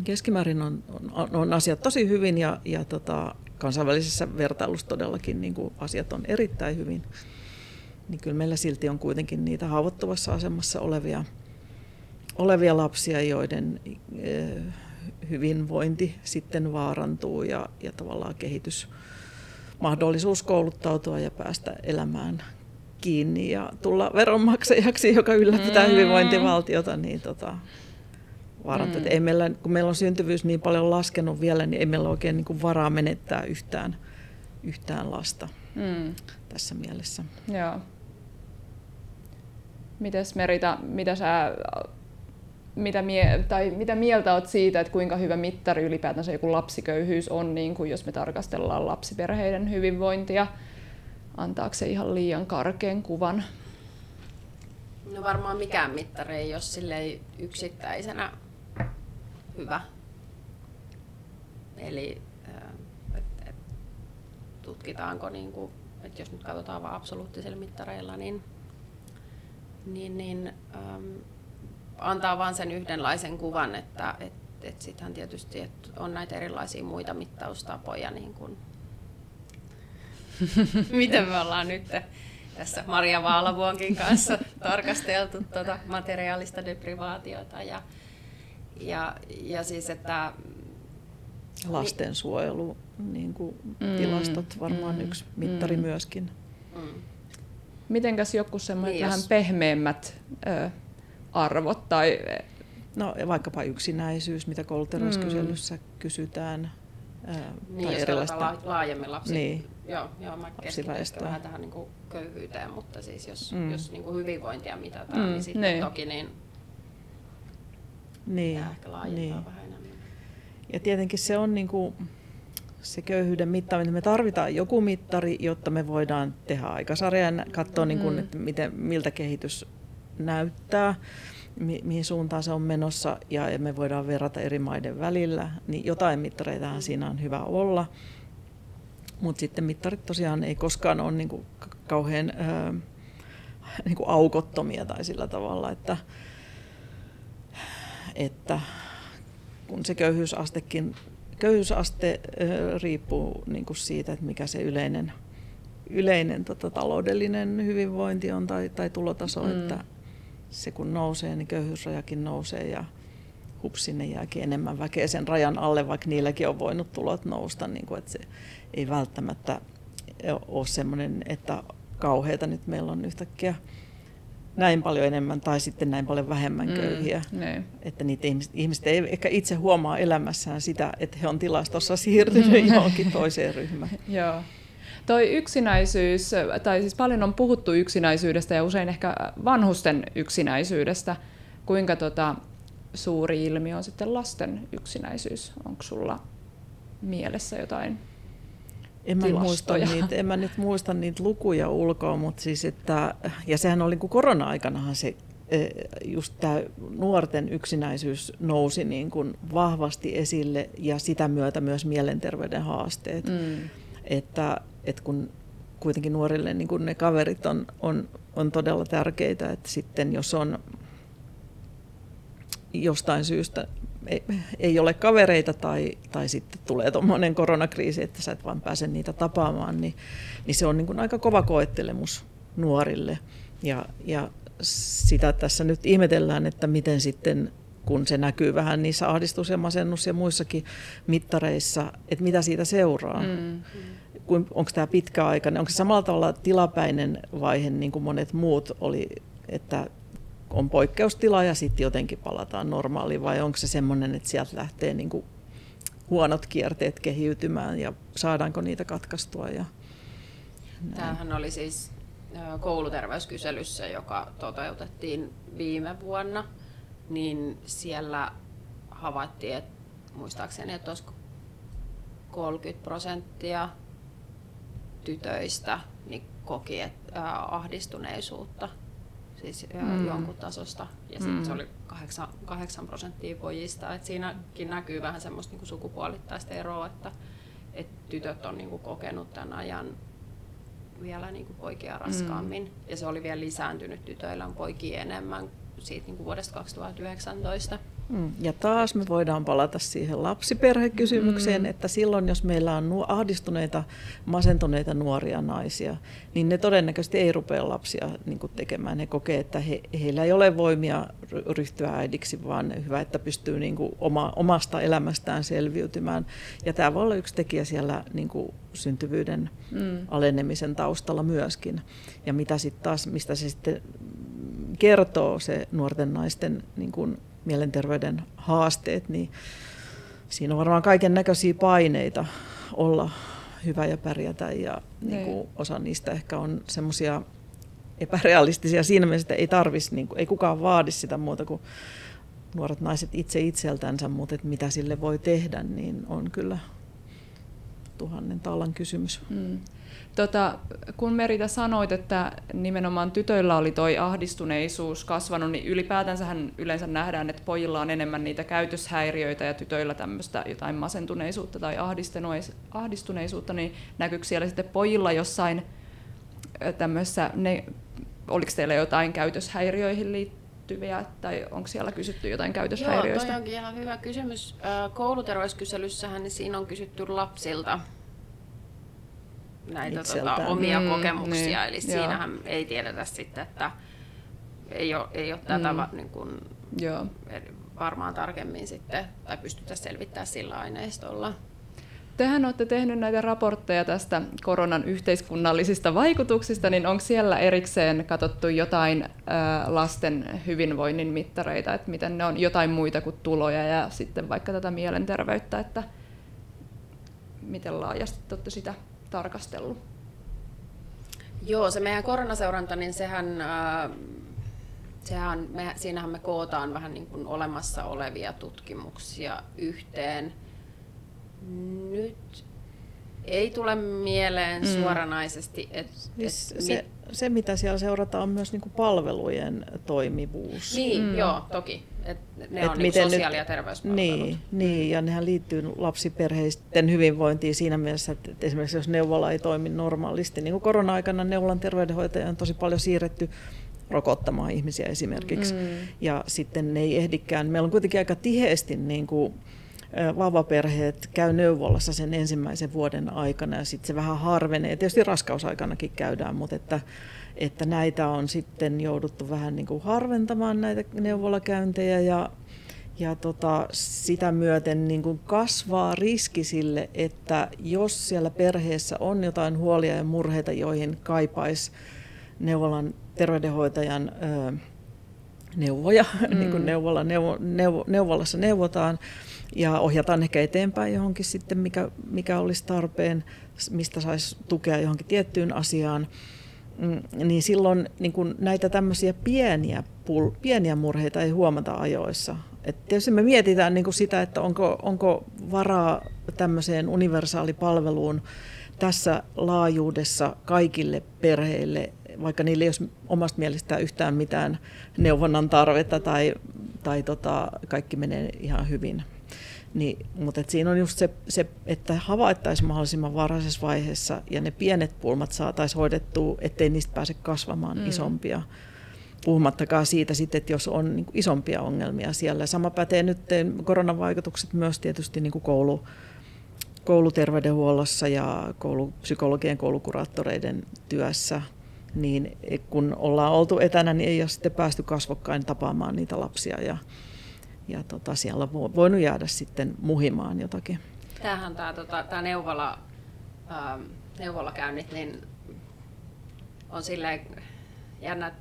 keskimäärin on, on, on asiat tosi hyvin ja, ja tota, kansainvälisessä vertailussa todellakin niin kuin asiat on erittäin hyvin, niin kyllä meillä silti on kuitenkin niitä haavoittuvassa asemassa olevia, olevia lapsia, joiden hyvinvointi sitten vaarantuu ja, ja tavallaan kehitys mahdollisuus kouluttautua ja päästä elämään kiinni ja tulla veronmaksajaksi, joka ylläpitää mm. hyvinvointivaltiota, niin tota, vaarantaa. Mm. Ei meillä, kun meillä on syntyvyys niin paljon laskenut vielä, niin ei meillä oikein niin varaa menettää yhtään, yhtään lasta mm. tässä mielessä.
Joo. Mites Merita, mitä sä mitä, mie- tai mitä mieltä olet siitä, että kuinka hyvä mittari ylipäätänsä joku lapsiköyhyys on, niin kuin jos me tarkastellaan lapsiperheiden hyvinvointia? Antaako se ihan liian karkean kuvan?
No varmaan mikään mittari ei ole silleen yksittäisenä hyvä. Eli et, et, tutkitaanko, niin kuin, että jos nyt katsotaan vain absoluuttisilla mittareilla, niin, niin, niin ähm, antaa vain sen yhdenlaisen kuvan, että et, et sittenhän tietysti et on näitä erilaisia muita mittaustapoja, niin kuin, miten me ollaan nyt tässä Maria Vaalavuonkin kanssa tarkasteltu tuota materiaalista deprivaatiota ja, ja, ja siis, että
lastensuojelu, niin kuin mm, tilastot varmaan mm, yksi mittari mm, myöskin. Mm.
Mitenkäs joku semmoinen niin vähän jos... pehmeämmät ö, arvot tai...
No vaikkapa yksinäisyys, mitä kouluterveyskyselyssä mm. kysytään.
Ää, niin, tai erilaista... La- laajemmin lapsi, niin. joo, joo, mä keskityn vähän tähän niin kuin köyhyyteen, mutta siis jos, mm. jos niin kuin hyvinvointia mitataan, mm. niin sitten niin. toki niin,
niin. ehkä niin. vähän enemmän. Ja tietenkin se on niin kuin, se köyhyyden mittaaminen. Me tarvitaan joku mittari, jotta me voidaan tehdä aikasarja ja katsoa, niin kuin, mm. että miten, miltä kehitys näyttää, mi- mihin suuntaan se on menossa ja me voidaan verrata eri maiden välillä, niin jotain mittareitahan siinä on hyvä olla. Mutta sitten mittarit tosiaan ei koskaan ole niinku kauhean ää, niinku aukottomia tai sillä tavalla, että, että kun se köyhyysastekin köyhyysaste ää, riippuu niinku siitä, että mikä se yleinen, yleinen tota, taloudellinen hyvinvointi on tai, tai tulotaso, mm. että se kun nousee, niin köyhyysrajakin nousee ja hups, sinne jääkin enemmän väkeä sen rajan alle, vaikka niilläkin on voinut tulot nousta. Niin kuin, että se ei välttämättä ole semmoinen, että kauheita nyt meillä on yhtäkkiä näin paljon enemmän tai sitten näin paljon vähemmän mm, köyhiä. Mm, että niitä ihmiset, ihmiset ei ehkä itse huomaa elämässään sitä, että he on tilastossa siirtynyt johonkin toiseen ryhmään.
Joo. Toi yksinäisyys, tai siis paljon on puhuttu yksinäisyydestä ja usein ehkä vanhusten yksinäisyydestä. Kuinka tota, suuri ilmiö on sitten lasten yksinäisyys? Onko sulla mielessä jotain
en mä, muista niitä, en mä nyt muista niitä lukuja ulkoa, mutta siis että, ja sehän oli kun korona-aikanahan se e, just tämä nuorten yksinäisyys nousi niin kuin vahvasti esille ja sitä myötä myös mielenterveyden haasteet. Mm. Että, että kun kuitenkin nuorille niin kuin ne kaverit on, on, on todella tärkeitä, että sitten jos on jostain syystä ei, ei ole kavereita tai, tai sitten tulee tuommoinen koronakriisi, että sä et vaan pääse niitä tapaamaan, niin, niin se on niin kuin aika kova koettelemus nuorille. Ja, ja sitä tässä nyt ihmetellään, että miten sitten kun se näkyy vähän niissä ahdistus- ja masennus- ja muissakin mittareissa, että mitä siitä seuraa. Mm. Onko tämä pitkäaikainen, onko se samalla tavalla tilapäinen vaihe, niin kuin monet muut oli, että on poikkeustila ja sitten jotenkin palataan normaaliin, vai onko se semmoinen, että sieltä lähtee niin kuin huonot kierteet kehiytymään ja saadaanko niitä katkaistua? Ja
Tämähän oli siis kouluterveyskyselyssä, joka toteutettiin viime vuonna, niin siellä havaittiin, että muistaakseni, että olisiko 30 prosenttia tytöistä niin koki että, ahdistuneisuutta siis mm. jonkun tasosta. Ja sitten mm. se oli 8, 8 prosenttia pojista. Et siinäkin näkyy vähän semmoista niinku sukupuolittaista eroa, että et tytöt on niinku kokenut tämän ajan vielä niinku poikia raskaammin. Mm. Ja se oli vielä lisääntynyt tytöillä on poikia enemmän siitä niinku vuodesta 2019.
Mm. Ja taas me voidaan palata siihen lapsiperhekysymykseen, mm. että silloin jos meillä on ahdistuneita, masentuneita nuoria naisia, niin ne todennäköisesti ei rupea lapsia niin tekemään. He kokee, että he, heillä ei ole voimia ryhtyä äidiksi, vaan hyvä, että pystyy niin oma, omasta elämästään selviytymään. Ja tämä voi olla yksi tekijä siellä niin syntyvyyden mm. alenemisen taustalla myöskin. Ja mitä sitten taas, mistä se sitten kertoo se nuorten naisten niin kuin mielenterveyden haasteet, niin siinä on varmaan kaiken näköisiä paineita olla hyvä ja pärjätä ja niin kuin osa niistä ehkä on semmoisia epärealistisia siinä mielessä, että ei tarvitsisi, niin kuin, ei kukaan vaadi sitä muuta kuin nuoret naiset itse itseltänsä, mutta että mitä sille voi tehdä, niin on kyllä tuhannen taalan kysymys. Mm.
Tota, kun Merita sanoit, että nimenomaan tytöillä oli toi ahdistuneisuus kasvanut, niin ylipäätänsähän yleensä nähdään, että pojilla on enemmän niitä käytöshäiriöitä ja tytöillä tämmöistä jotain masentuneisuutta tai ahdistuneisuutta, niin näkyykö siellä sitten pojilla jossain tämmöisessä, ne, oliko teillä jotain käytöshäiriöihin liittyviä, tai onko siellä kysytty jotain käytöshäiriöistä?
Joo, toi onkin ihan hyvä kysymys. Kouluterveyskyselyssähän niin siinä on kysytty lapsilta, näitä tota, omia mm, kokemuksia, niin, eli joo. siinähän ei tiedetä sitten, että ei ole, ei ole tätä mm. niin kuin, joo. varmaan tarkemmin sitten, tai pystytä selvittämään sillä aineistolla.
Tehän olette tehnyt näitä raportteja tästä koronan yhteiskunnallisista vaikutuksista, niin onko siellä erikseen katsottu jotain lasten hyvinvoinnin mittareita, että miten ne on jotain muita kuin tuloja ja sitten vaikka tätä mielenterveyttä, että miten laajasti olette sitä tarkastellut?
Joo, se meidän koronaseuranta, niin sehän, äh, sehän me, siinähän me kootaan vähän niin kuin olemassa olevia tutkimuksia yhteen. Nyt ei tule mieleen mm. suoranaisesti, että...
Siis et se, se, mitä siellä seurataan, on myös niin kuin palvelujen toimivuus.
Niin, mm. joo, toki. Et ne et on niin sosiaali- ja terveyspalvelut.
Niin, niin, ja nehän liittyy lapsiperheisten hyvinvointiin siinä mielessä, että esimerkiksi jos neuvola ei toimi normaalisti, niin kuin korona-aikana neuvolan terveydenhoitaja on tosi paljon siirretty rokottamaan ihmisiä esimerkiksi. Mm. Ja sitten ne ei ehdikään. Meillä on kuitenkin aika tiheesti niin kuin, vauvaperheet käy neuvolassa sen ensimmäisen vuoden aikana ja sitten se vähän harvenee. Tietysti raskausaikanakin käydään, mutta että, että näitä on sitten jouduttu vähän niin kuin harventamaan näitä neuvolakäyntejä ja, ja tota, sitä myöten niin kuin kasvaa riski sille, että jos siellä perheessä on jotain huolia ja murheita, joihin kaipaisi neuvolan terveydenhoitajan ö, neuvoja, mm. niin kuin neuvola, neuvo, neuvo, neuvolassa neuvotaan, ja ohjataan ehkä eteenpäin johonkin sitten, mikä, mikä olisi tarpeen, mistä saisi tukea johonkin tiettyyn asiaan. Mm, niin silloin niin kun näitä tämmöisiä pieniä, pul, pieniä murheita ei huomata ajoissa. Et tietysti me mietitään niin sitä, että onko, onko varaa tämmöiseen universaalipalveluun tässä laajuudessa kaikille perheille, vaikka niillä ei olisi omasta mielestään yhtään mitään neuvonnan tarvetta tai, tai tota, kaikki menee ihan hyvin. Niin, mutta et siinä on just se, se että havaittaisiin mahdollisimman varhaisessa vaiheessa ja ne pienet pulmat saataisiin hoidettua, ettei niistä pääse kasvamaan mm. isompia. Puhumattakaan siitä sitten, että jos on niin isompia ongelmia siellä. Sama pätee nyt koronavaikutukset myös tietysti niin kuin koulu, kouluterveydenhuollossa ja koulupsykologien koulukuraattoreiden työssä. Niin kun ollaan oltu etänä, niin ei ole sitten päästy kasvokkain tapaamaan niitä lapsia ja, ja tota, siellä on voinut jäädä sitten muhimaan jotakin.
Tämähän tämä, tota, tämä neuvola, ähm, neuvolakäynnit, niin on silleen jännä,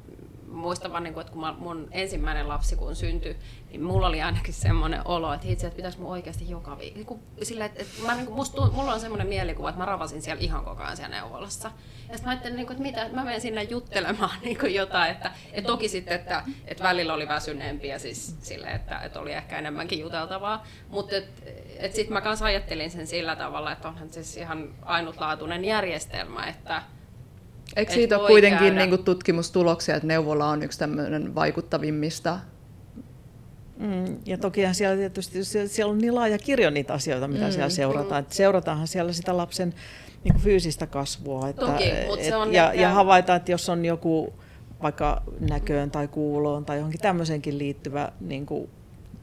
muistan vaan, niin että kun mun ensimmäinen lapsi kun syntyi, niin mulla oli ainakin semmoinen olo, että itse, että pitäisi mun oikeasti joka viikko. Niin sillä, että, että mä, niin kuin, musta, mulla on semmoinen mielikuva, että mä ravasin siellä ihan koko ajan siellä neuvolassa. Ja sitten mä ajattelin, niin kuin, että mitä, että mä menen sinne juttelemaan niin kuin jotain. Että, että toki sitten, että, että välillä oli väsyneempiä siis sille, että, että oli ehkä enemmänkin juteltavaa. Mutta että, sitten mä kanssa ajattelin sen sillä tavalla, että onhan siis ihan ainutlaatuinen järjestelmä, että
Eikö siitä ole kuitenkin niin kuin tutkimustuloksia, että neuvola on yksi tämmöinen vaikuttavimmista
Mm, ja tokihan siellä tietysti siellä on niin laaja kirjo niitä asioita, mitä mm, siellä seurataan. Mm. seurataanhan siellä sitä lapsen niin kuin fyysistä kasvua. Että,
Toki, et, se on
ja, ja havaitaan, että jos on joku vaikka näköön tai kuuloon tai johonkin tämmöiseenkin liittyvä niin kuin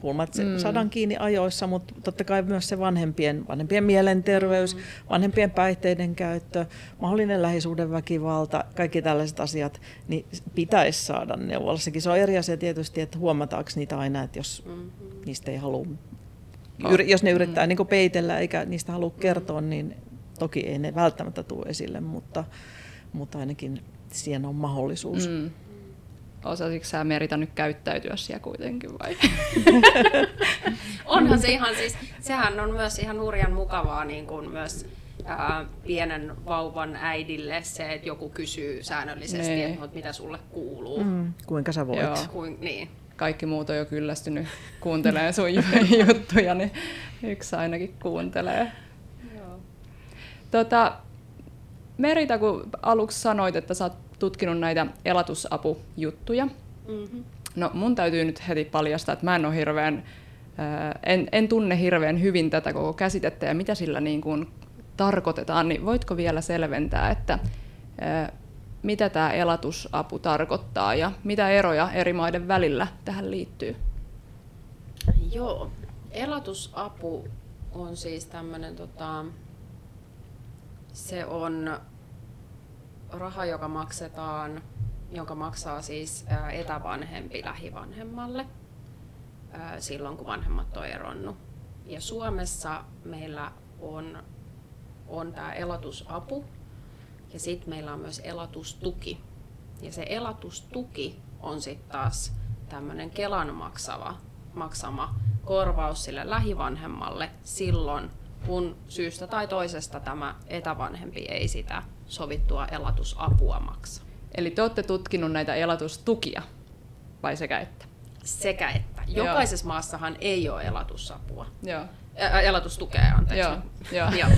pulmat mm. saadaan kiinni ajoissa, mutta totta kai myös se vanhempien, vanhempien mielenterveys, mm. vanhempien päihteiden käyttö, mahdollinen lähisuhdeväkivalta, kaikki tällaiset asiat, niin pitäisi saada neuvolassakin. Se on eri asia tietysti, että huomataanko niitä aina, että jos mm-hmm. niistä ei halua, oh. jos ne yrittää mm. niin peitellä eikä niistä halua kertoa, niin toki ei ne välttämättä tule esille, mutta, mutta ainakin siihen on mahdollisuus. Mm.
Osasitko sä Merita nyt käyttäytyä siellä kuitenkin vai?
Onhan se ihan siis, sehän on myös ihan hurjan mukavaa niin kuin myös ää, pienen vauvan äidille se, että joku kysyy säännöllisesti, niin. että mitä sulle kuuluu. Mm,
kuinka sä voit. Joo.
Kuin, niin.
Kaikki muut on jo kyllästynyt kuuntelemaan sun juttuja, niin yksi ainakin kuuntelee. Joo. Tota, Merita, kun aluksi sanoit, että sä oot tutkinut näitä elatusapujuttuja. Mm-hmm. No mun täytyy nyt heti paljastaa, että mä en ole hirveän, en, en tunne hirveän hyvin tätä koko käsitettä ja mitä sillä niin kuin tarkoitetaan, niin voitko vielä selventää, että mitä tämä elatusapu tarkoittaa ja mitä eroja eri maiden välillä tähän liittyy?
Joo, elatusapu on siis tämmöinen, tota, se on raha, joka maksetaan, jonka maksaa siis etävanhempi lähivanhemmalle silloin, kun vanhemmat on eronnut. Ja Suomessa meillä on, on tämä elatusapu ja sitten meillä on myös elatustuki. Ja se elatustuki on sitten taas tämmöinen Kelan maksava, maksama korvaus sille lähivanhemmalle silloin, kun syystä tai toisesta tämä etävanhempi ei sitä sovittua elatusapua maksa.
Eli te olette tutkinut näitä elatustukia, vai sekä että?
Sekä että. Jokaisessa Joo. maassahan ei ole elatusapua. Joo. Ä, elatustukea, anteeksi. Joo. Joo. Joo.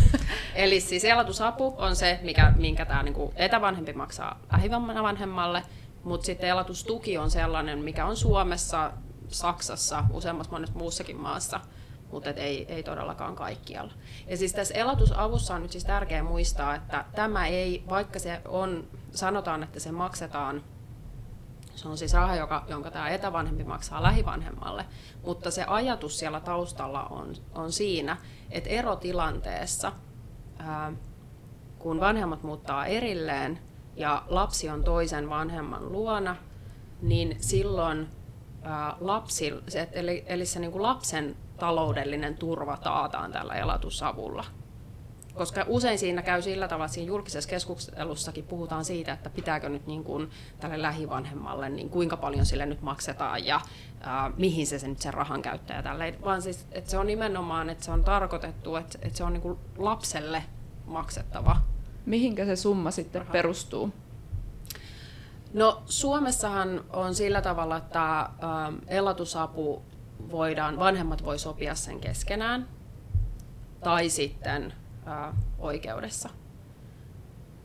Eli siis elatusapu on se, mikä, minkä tämä niinku etävanhempi maksaa lähivanhemmalle, mutta sitten elatustuki on sellainen, mikä on Suomessa, Saksassa, useammassa monessa muussakin maassa – mutta et ei, ei todellakaan kaikkialla. Ja siis tässä elatusavussa on nyt siis tärkeää muistaa, että tämä ei, vaikka se on, sanotaan, että se maksetaan se on siis raha, joka, jonka tämä etävanhempi maksaa lähivanhemmalle, mutta se ajatus siellä taustalla on, on siinä, että erotilanteessa, ää, kun vanhemmat muuttaa erilleen ja lapsi on toisen vanhemman luona, niin silloin ää, lapsi, eli, eli se niin kuin lapsen taloudellinen turva taataan tällä elatusavulla. koska usein siinä käy sillä tavalla, että siinä julkisessa keskustelussakin puhutaan siitä, että pitääkö nyt niin kuin tälle lähivanhemmalle, niin kuinka paljon sille nyt maksetaan ja äh, mihin se, se nyt sen rahan käyttää tälle. Vaan siis, että se on nimenomaan, että se on tarkoitettu, että, että se on niin kuin lapselle maksettava.
Mihinkä se summa sitten Raha. perustuu?
No Suomessahan on sillä tavalla, että elatusapu voidaan, vanhemmat voi sopia sen keskenään tai sitten ää, oikeudessa.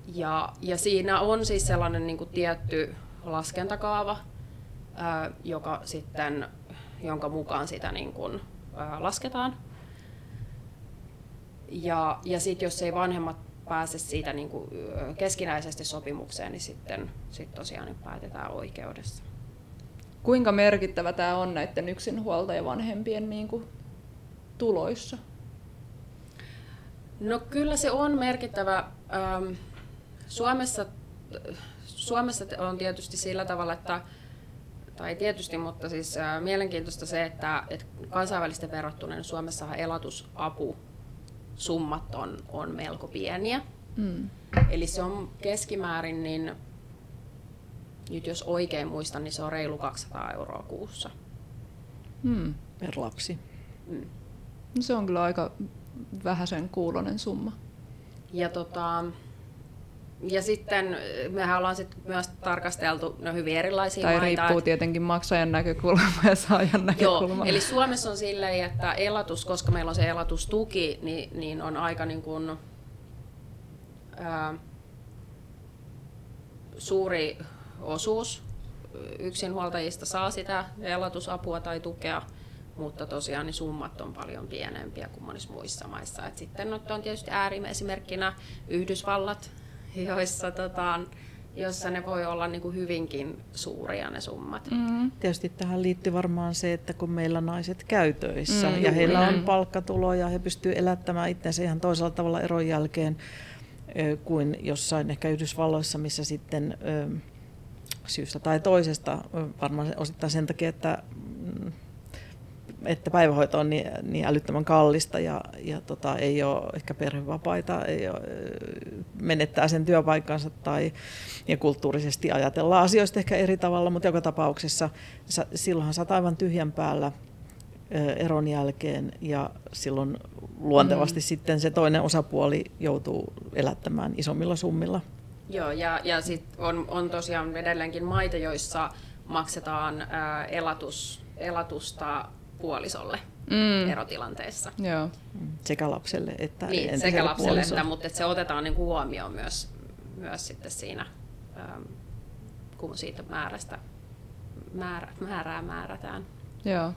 Ja, ja siinä on siis sellainen niin kuin tietty laskentakaava, ää, joka sitten, jonka mukaan sitä niin kuin, ää, lasketaan. Ja, ja sitten jos ei vanhemmat pääse siitä niin kuin, keskinäisesti sopimukseen, niin sitten sit tosiaan niin päätetään oikeudessa.
Kuinka merkittävä tämä on näiden yksinhuoltajavanhempien niin kuin, tuloissa?
No kyllä se on merkittävä. Ähm, Suomessa, Suomessa on tietysti sillä tavalla, että tai tietysti, mutta siis äh, mielenkiintoista se, että, että kansainvälisten verrattuna niin Suomessa elatusapu summat on, on melko pieniä. Mm. Eli se on keskimäärin, niin nyt jos oikein muistan, niin se on reilu 200 euroa kuussa.
Mm. Per lapsi. Mm.
No se on kyllä aika vähäisen kuulonen summa.
Ja, tota, ja sitten mehän ollaan sit myös tarkasteltu no, hyvin erilaisia
tai
maita.
riippuu tietenkin maksajan näkökulma ja saajan näkökulma.
Joo, eli Suomessa on silleen, että elatus, koska meillä on se elatustuki, niin, niin on aika niin kuin, ää, suuri osuus yksinhuoltajista saa sitä elatusapua tai tukea mutta tosiaan niin summat on paljon pienempiä kuin monissa muissa maissa. Et sitten on tietysti ääriesimerkkinä Yhdysvallat, joissa, tota, jossa ne voi olla niin kuin hyvinkin suuria ne summat.
Mm. Tietysti tähän liittyy varmaan se, että kun meillä naiset käy töissä mm, ja heillä on palkkatuloja, he pystyvät elättämään itsensä ihan toisella tavalla eron jälkeen kuin jossain ehkä Yhdysvalloissa, missä sitten syystä tai toisesta, varmaan osittain sen takia, että että päivähoito on niin, niin älyttömän kallista ja, ja tota, ei ole ehkä perhevapaita, ei ole, menettää sen työpaikkansa tai ja kulttuurisesti ajatellaan asioista ehkä eri tavalla, mutta joka tapauksessa silloinhan sä aivan tyhjän päällä eron jälkeen ja silloin luontevasti mm. sitten se toinen osapuoli joutuu elättämään isommilla summilla.
Joo, ja, ja sitten on, on tosiaan edelleenkin maita, joissa maksetaan ää, elatus, elatusta puolisolle mm. erotilanteessa.
Joo.
Sekä lapselle että
niin, sekä lapselle, että, mutta että se otetaan niin huomioon myös, myös sitten siinä, ähm, kun siitä määrästä, määrä, määrää määrätään.
Joo.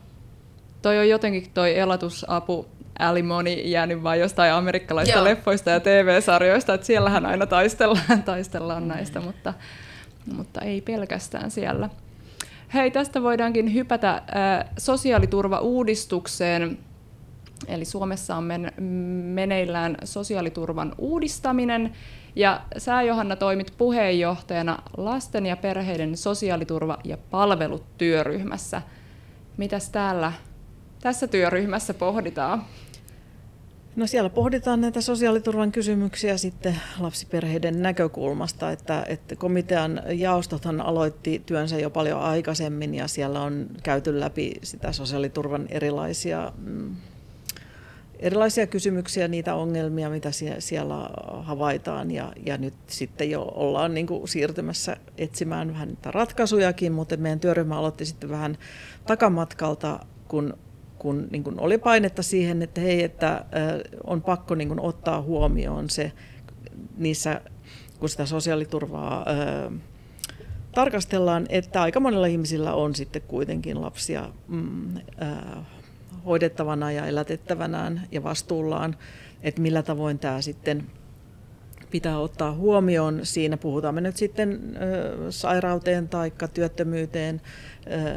Toi on jotenkin toi elatusapu alimoni jäänyt vain jostain amerikkalaista Joo. leffoista ja TV-sarjoista, että siellähän aina taistellaan, taistellaan mm. näistä, mutta, mutta ei pelkästään siellä. Hei, tästä voidaankin hypätä äh, sosiaaliturvauudistukseen. Eli Suomessa on men- meneillään sosiaaliturvan uudistaminen, ja sä Johanna toimit puheenjohtajana lasten ja perheiden sosiaaliturva- ja palvelutyöryhmässä. Mitäs täällä tässä työryhmässä pohditaan?
No siellä pohditaan näitä sosiaaliturvan kysymyksiä sitten lapsiperheiden näkökulmasta, että, että komitean jaostothan aloitti työnsä jo paljon aikaisemmin ja siellä on käyty läpi sitä sosiaaliturvan erilaisia, mm, erilaisia kysymyksiä, niitä ongelmia, mitä siellä havaitaan ja, ja nyt sitten jo ollaan niin kuin siirtymässä etsimään vähän niitä ratkaisujakin, mutta meidän työryhmä aloitti sitten vähän takamatkalta, kun kun, niin kun oli painetta siihen, että hei, että on pakko niin kun ottaa huomioon se niissä, kun sitä sosiaaliturvaa ää, tarkastellaan, että aika monilla ihmisillä on sitten kuitenkin lapsia mm, ää, hoidettavana ja elätettävänään ja vastuullaan, että millä tavoin tämä sitten pitää ottaa huomioon. Siinä puhutaan me nyt sitten sairauteen tai työttömyyteen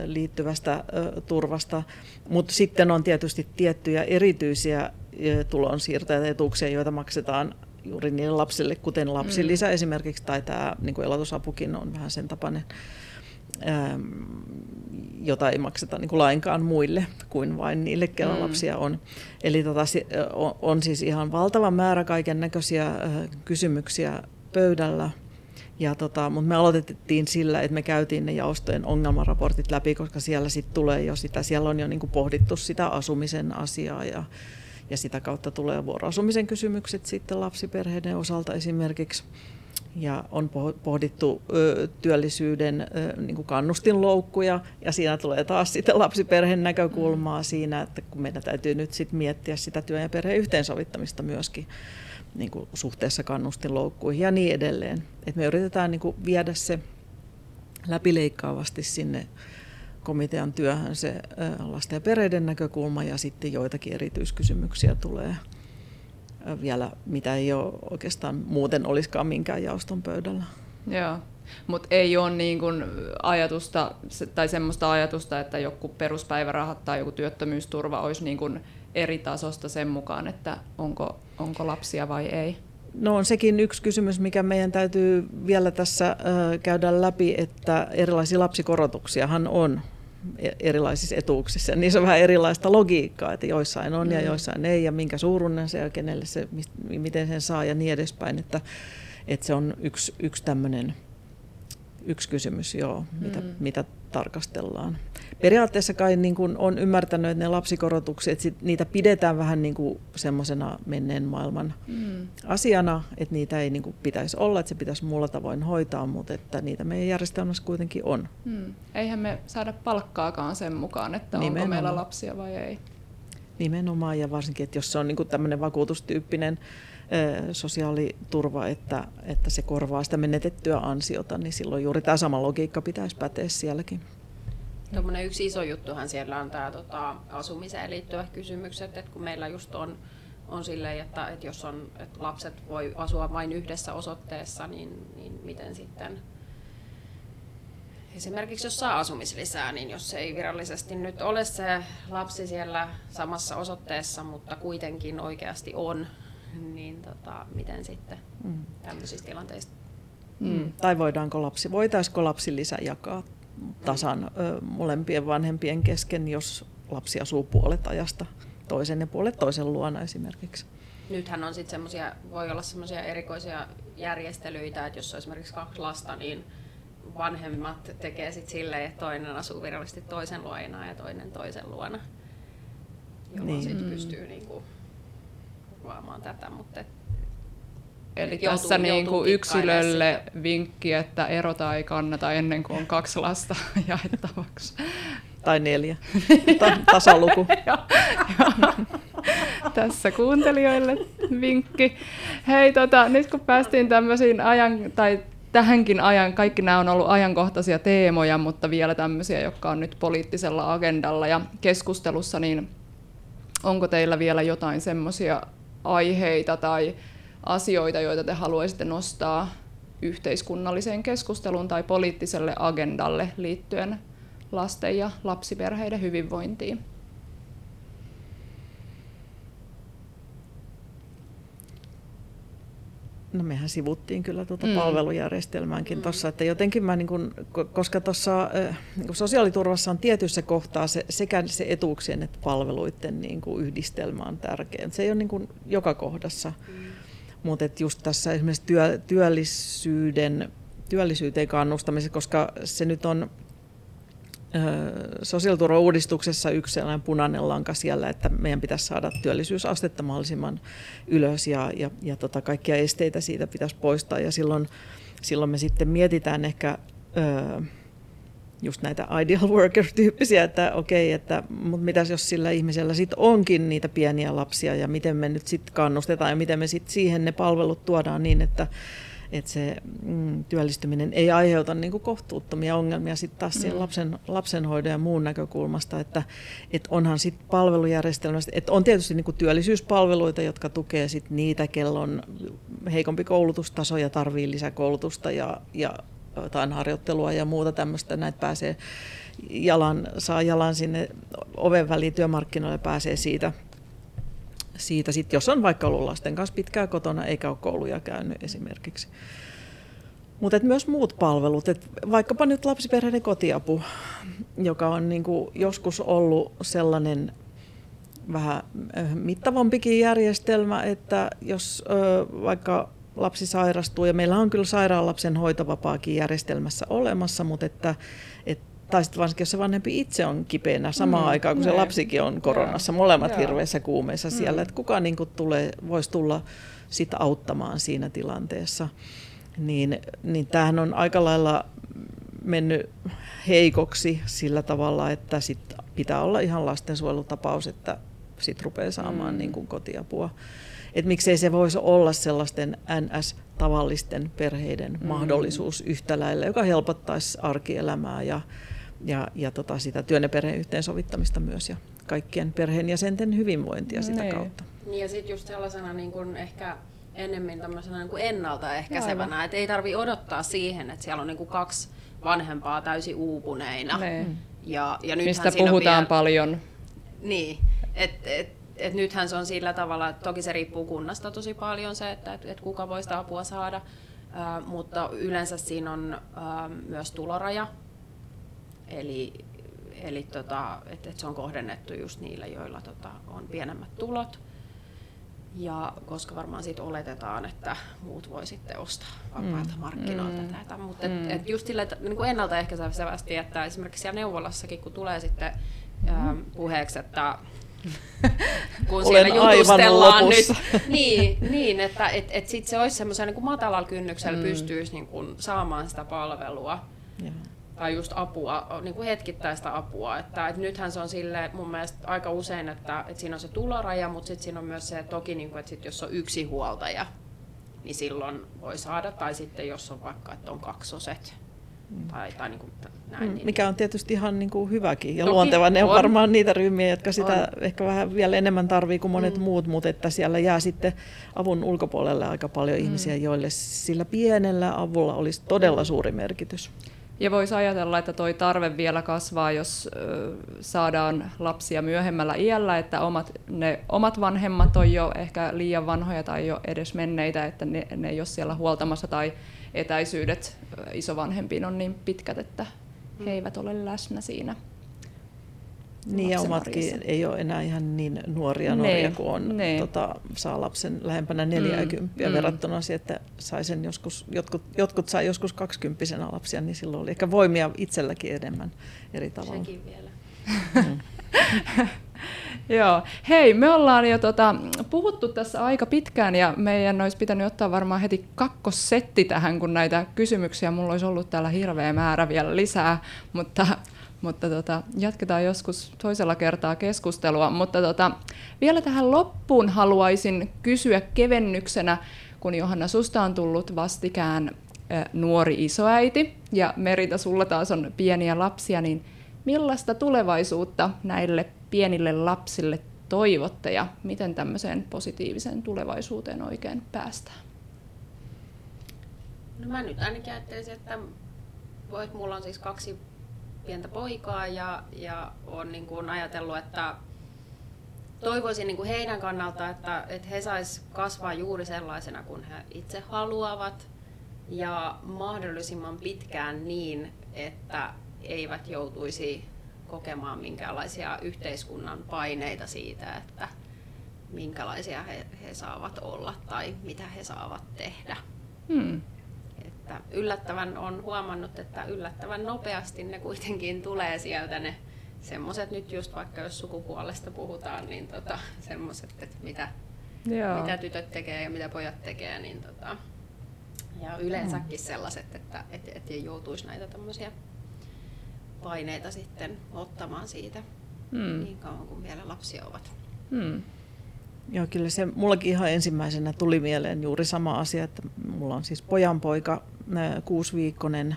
liittyvästä turvasta, mutta sitten on tietysti tiettyjä erityisiä tulonsiirtoja ja etuuksia, joita maksetaan juuri niille lapsille, kuten lapsilisä mm. esimerkiksi, tai tämä niin elatusapukin on vähän sen tapainen. Jota ei makseta niin kuin lainkaan muille kuin vain niille, kellä mm. lapsia on. Eli tota, on, on siis ihan valtava määrä kaiken näköisiä kysymyksiä pöydällä. Ja tota, mutta me aloitettiin sillä, että me käytiin ne jaostojen ongelmaraportit läpi, koska siellä sit tulee jo sitä, siellä on jo niin kuin pohdittu sitä asumisen asiaa ja, ja sitä kautta tulee vuoroasumisen kysymykset sitten lapsiperheiden osalta esimerkiksi ja on pohdittu ö, työllisyyden ö, niin kuin kannustinloukkuja ja siinä tulee taas sitten lapsiperheen näkökulmaa mm. siinä, että kun meidän täytyy nyt sitten miettiä sitä työn ja perheen yhteensovittamista myöskin niin kuin suhteessa kannustinloukkuihin ja niin edelleen. Et me yritetään niin kuin viedä se läpileikkaavasti sinne komitean työhön se lasten ja perheiden näkökulma ja sitten joitakin erityiskysymyksiä tulee vielä, mitä ei ole oikeastaan muuten olisikaan minkään jaoston pöydällä.
Joo, mutta ei ole niin kuin ajatusta tai semmoista ajatusta, että joku peruspäivärahat tai joku työttömyysturva olisi niin kuin eri tasosta sen mukaan, että onko, onko lapsia vai ei?
No on sekin yksi kysymys, mikä meidän täytyy vielä tässä käydä läpi, että erilaisia lapsikorotuksiahan on erilaisissa etuuksissa. Niissä on vähän erilaista logiikkaa, että joissain on ja mm. joissain ei, ja minkä suuruinen se ja kenelle se, miten sen saa ja niin edespäin. Että, että se on yksi, yksi tämmöinen yksi kysymys, joo, mitä, mm. mitä tarkastellaan. Periaatteessa kai niin kuin on ymmärtänyt, että ne lapsikorotukset, että sit niitä pidetään vähän niin kuin semmoisena menneen maailman mm. asiana, että niitä ei niin kuin pitäisi olla, että se pitäisi muulla tavoin hoitaa, mutta että niitä meidän järjestelmässä kuitenkin on. Mm.
Eihän me saada palkkaakaan sen mukaan, että Nimenomaan. onko meillä lapsia vai ei.
Nimenomaan, ja varsinkin, että jos se on niin kuin tämmöinen vakuutustyyppinen sosiaaliturva, että, että se korvaa sitä menetettyä ansiota, niin silloin juuri tämä sama logiikka pitäisi päteä sielläkin.
Tuommoinen yksi iso juttuhan siellä on tämä tota, asumiseen liittyvät kysymykset, että kun meillä just on, on silleen, että, että jos on, että lapset voi asua vain yhdessä osoitteessa, niin, niin miten sitten esimerkiksi jos saa asumislisää, niin jos ei virallisesti nyt ole se lapsi siellä samassa osoitteessa, mutta kuitenkin oikeasti on, niin tota, miten sitten mm. tämmöisissä tilanteissa?
Mm. Tai voidaanko lapsi, voitaisiko lapsilisä jakaa tasan ö, molempien vanhempien kesken, jos lapsi asuu puolet ajasta toisen ja puolet toisen luona esimerkiksi?
Nythän on sitten semmoisia, voi olla semmoisia erikoisia järjestelyitä, että jos on esimerkiksi kaksi lasta, niin vanhemmat tekee sitten silleen, että toinen asuu virallisesti toisen luona ja toinen toisen luona, jolloin niin. sitten pystyy niinku turvaamaan tätä, mutta et,
Eli joutuu, tässä joutuu niin kuin yksilölle sitä. vinkki, että erota ei kannata ennen kuin on kaksi lasta jaettavaksi.
Tai neljä. Ta- tasaluku.
tässä kuuntelijoille vinkki. Hei, tota, nyt kun päästiin tämmöisiin ajan, tai tähänkin ajan, kaikki nämä on ollut ajankohtaisia teemoja, mutta vielä tämmöisiä, jotka on nyt poliittisella agendalla ja keskustelussa, niin onko teillä vielä jotain semmoisia aiheita tai asioita, joita te haluaisitte nostaa yhteiskunnalliseen keskusteluun tai poliittiselle agendalle liittyen lasten ja lapsiperheiden hyvinvointiin?
No mehän sivuttiin kyllä tuota mm. palvelujärjestelmäänkin mm. tuossa, että jotenkin mä, niin kun, koska tuossa niin sosiaaliturvassa on tietyssä kohtaa se, sekä se etuuksien että palveluiden niin kuin yhdistelmä on tärkeä. Se ei ole niin kuin joka kohdassa, mm. Mutta just tässä esimerkiksi työ, työllisyyden, työllisyyteen kannustamisessa, koska se nyt on sosiaaliturvauudistuksessa yksi sellainen punainen lanka siellä, että meidän pitäisi saada työllisyysastetta mahdollisimman ylös ja, ja, ja tota, kaikkia esteitä siitä pitäisi poistaa. Ja silloin, silloin me sitten mietitään ehkä just näitä ideal worker-tyyppisiä, että okei, että mutta mitäs jos sillä ihmisellä sitten onkin niitä pieniä lapsia ja miten me nyt sitten kannustetaan ja miten me sitten siihen ne palvelut tuodaan niin, että että se mm, työllistyminen ei aiheuta niin kuin kohtuuttomia ongelmia sitten taas mm. lapsen, lapsenhoidon ja muun näkökulmasta, että et onhan sitten palvelujärjestelmästä, että on tietysti niin kuin työllisyyspalveluita, jotka tukee sit niitä, kello on heikompi koulutustaso ja tarvii lisäkoulutusta ja, ja harjoittelua ja muuta tämmöistä, näitä pääsee jalan, saa jalan sinne oven väliin työmarkkinoille pääsee siitä siitä, sit, jos on vaikka ollut lasten kanssa pitkään kotona eikä ole kouluja käynyt esimerkiksi. Mutta myös muut palvelut, et vaikkapa nyt lapsiperheiden kotiapu, joka on niinku joskus ollut sellainen vähän mittavampikin järjestelmä, että jos ö, vaikka lapsi sairastuu, ja meillä on kyllä sairaalapsen hoitovapaakin järjestelmässä olemassa, mutta että, et, tai sitten varsinkin jos se vanhempi itse on kipeänä samaan mm, aikaan, kun ne. se lapsikin on koronassa, Jaa. molemmat Jaa. hirveässä kuumeessa mm. siellä, että kuka niin tulee, voisi tulla sitä auttamaan siinä tilanteessa. Niin, niin tämähän on aika lailla mennyt heikoksi sillä tavalla, että sit pitää olla ihan lastensuojelutapaus, että sitten rupeaa saamaan mm. niin kuin kotiapua. Et miksei se voisi olla sellaisten NS-tavallisten perheiden mm. mahdollisuus yhtä lailla, joka helpottaisi arkielämää ja, ja, ja tota sitä työn ja perheen yhteensovittamista myös ja kaikkien perheenjäsenten hyvinvointia sitä ne. Niin. kautta.
Niin ja sitten just sellaisena niin kun ehkä enemmän tämmöisenä niin kuin ennaltaehkäisevänä, että ei tarvi odottaa siihen, että siellä on niin kuin kaksi vanhempaa täysin uupuneina.
Ne. Ja, ja Mistä puhutaan vielä... paljon.
Niin, että et, et nythän se on sillä tavalla, että toki se riippuu kunnasta tosi paljon se, että et, et kuka voi sitä apua saada, ää, mutta yleensä siinä on ää, myös tuloraja, eli, eli tota, että et se on kohdennettu just niille, joilla tota, on pienemmät tulot. Ja koska varmaan siitä oletetaan, että muut voi sitten ostaa vapailta mm. markkinoilta mm. tätä. Mutta mm. et, et just sille, että niin kuin ennaltaehkäisevästi, että esimerkiksi siellä neuvolassakin, kun tulee sitten mm. puheeksi, että kun siellä jutustellaan nyt. Niin, niin että et, et sit se olisi semmoisen niin matalalla kynnyksellä mm. pystyisi niin kuin saamaan sitä palvelua. Ja. Tai just apua, niin kuin hetkittäistä apua. Että, et nythän se on sille mun mielestä aika usein, että, että siinä on se tuloraja, mutta sitten siinä on myös se, että toki niin kuin, että sit jos on yksi huoltaja, niin silloin voi saada. Tai sitten jos on vaikka, että on kaksoset, Mm. Tai, tai niin kuin näin, mm,
niin, Mikä on tietysti ihan niin kuin hyväkin ja luonteva. Ne on, on varmaan niitä ryhmiä, jotka sitä on. ehkä vähän vielä enemmän tarvii kuin monet mm. muut, mutta että siellä jää sitten avun ulkopuolelle aika paljon mm. ihmisiä, joille sillä pienellä avulla olisi todella mm. suuri merkitys.
Ja voisi ajatella, että toi tarve vielä kasvaa, jos saadaan lapsia myöhemmällä iällä, että omat, ne omat vanhemmat on jo ehkä liian vanhoja tai jo edes menneitä, että ne, ne ei ole siellä huoltamassa tai etäisyydet isovanhempiin on niin pitkät, että he eivät ole läsnä siinä.
Niin ja omatkin ei ole enää ihan niin nuoria nuoria kuin on, ne. tota, saa lapsen lähempänä 40 mm, verrattuna siihen, että sai sen joskus, jotkut, jotkut sai joskus 20 lapsia, niin silloin oli ehkä voimia itselläkin enemmän eri tavalla.
Sekin vielä.
Mm. Joo. Hei, me ollaan jo tota, puhuttu tässä aika pitkään ja meidän olisi pitänyt ottaa varmaan heti kakkosetti tähän, kun näitä kysymyksiä mulla olisi ollut täällä hirveä määrä vielä lisää, mutta, mutta tota, jatketaan joskus toisella kertaa keskustelua. Mutta tota, vielä tähän loppuun haluaisin kysyä kevennyksenä, kun Johanna susta on tullut vastikään nuori isoäiti ja Merita sulla taas on pieniä lapsia, niin millaista tulevaisuutta näille pienille lapsille toivotte ja miten tämmöiseen positiiviseen tulevaisuuteen oikein päästään?
No mä nyt ainakin ajattelisin, että voit, mulla on siis kaksi pientä poikaa ja, ja on niin kuin ajatellut, että toivoisin niin kuin heidän kannalta, että, että he sais kasvaa juuri sellaisena kuin he itse haluavat ja mahdollisimman pitkään niin, että eivät joutuisi kokemaan minkälaisia yhteiskunnan paineita siitä, että minkälaisia he, he saavat olla tai mitä he saavat tehdä. Hmm. Että yllättävän on huomannut, että yllättävän nopeasti ne kuitenkin tulee sieltä ne semmoiset nyt just vaikka jos sukupuolesta puhutaan, niin tota, semmoiset, että mitä, Joo. mitä tytöt tekee ja mitä pojat tekee, niin tota, ja yleensäkin hmm. sellaiset, että et, et ei joutuisi näitä tämmöisiä paineita sitten ottamaan siitä hmm. niin kauan kuin vielä lapsia ovat. Hmm.
Joo, kyllä se mullakin ihan ensimmäisenä tuli mieleen juuri sama asia, että mulla on siis pojanpoika, kuusiviikkonen,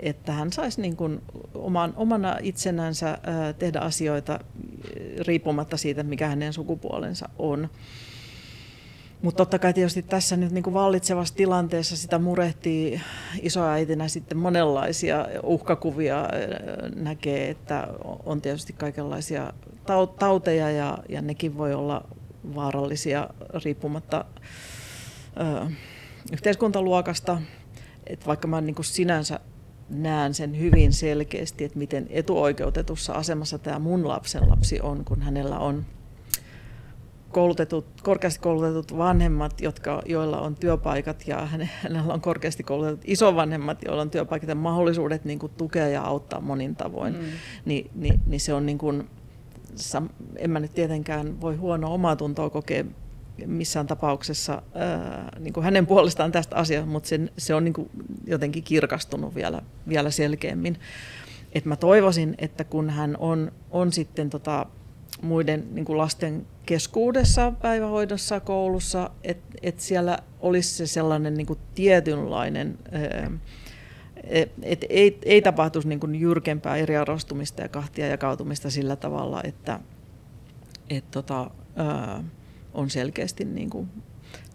että hän saisi niin kuin oman, omana itsenänsä tehdä asioita riippumatta siitä, mikä hänen sukupuolensa on. Mutta totta kai tietysti tässä nyt niin kuin vallitsevassa tilanteessa sitä murehtii isoäitinä sitten monenlaisia uhkakuvia näkee, että on tietysti kaikenlaisia tauteja ja, ja nekin voi olla vaarallisia riippumatta ö, yhteiskuntaluokasta. että vaikka mä niin kuin sinänsä näen sen hyvin selkeästi, että miten etuoikeutetussa asemassa tämä mun lapsen lapsi on, kun hänellä on koulutetut, korkeasti koulutetut vanhemmat, jotka, joilla on työpaikat ja hänellä on korkeasti koulutetut isovanhemmat, joilla on työpaikat ja mahdollisuudet niin kuin, tukea ja auttaa monin tavoin, mm. niin, niin, niin se on niin kuin, en mä nyt tietenkään voi huono omaa tuntoa kokea missään tapauksessa ää, niin kuin hänen puolestaan tästä asiasta, mutta sen, se on niin kuin jotenkin kirkastunut vielä, vielä selkeämmin. Et mä toivoisin, että kun hän on, on sitten tota, muiden niin kuin lasten keskuudessa, päivähoidossa, koulussa, että et siellä olisi se sellainen niin kuin tietynlainen, että ei, ei tapahtuisi niin kuin jyrkempää eriarvostumista ja kahtia jakautumista sillä tavalla, että et tota, on selkeästi niin kuin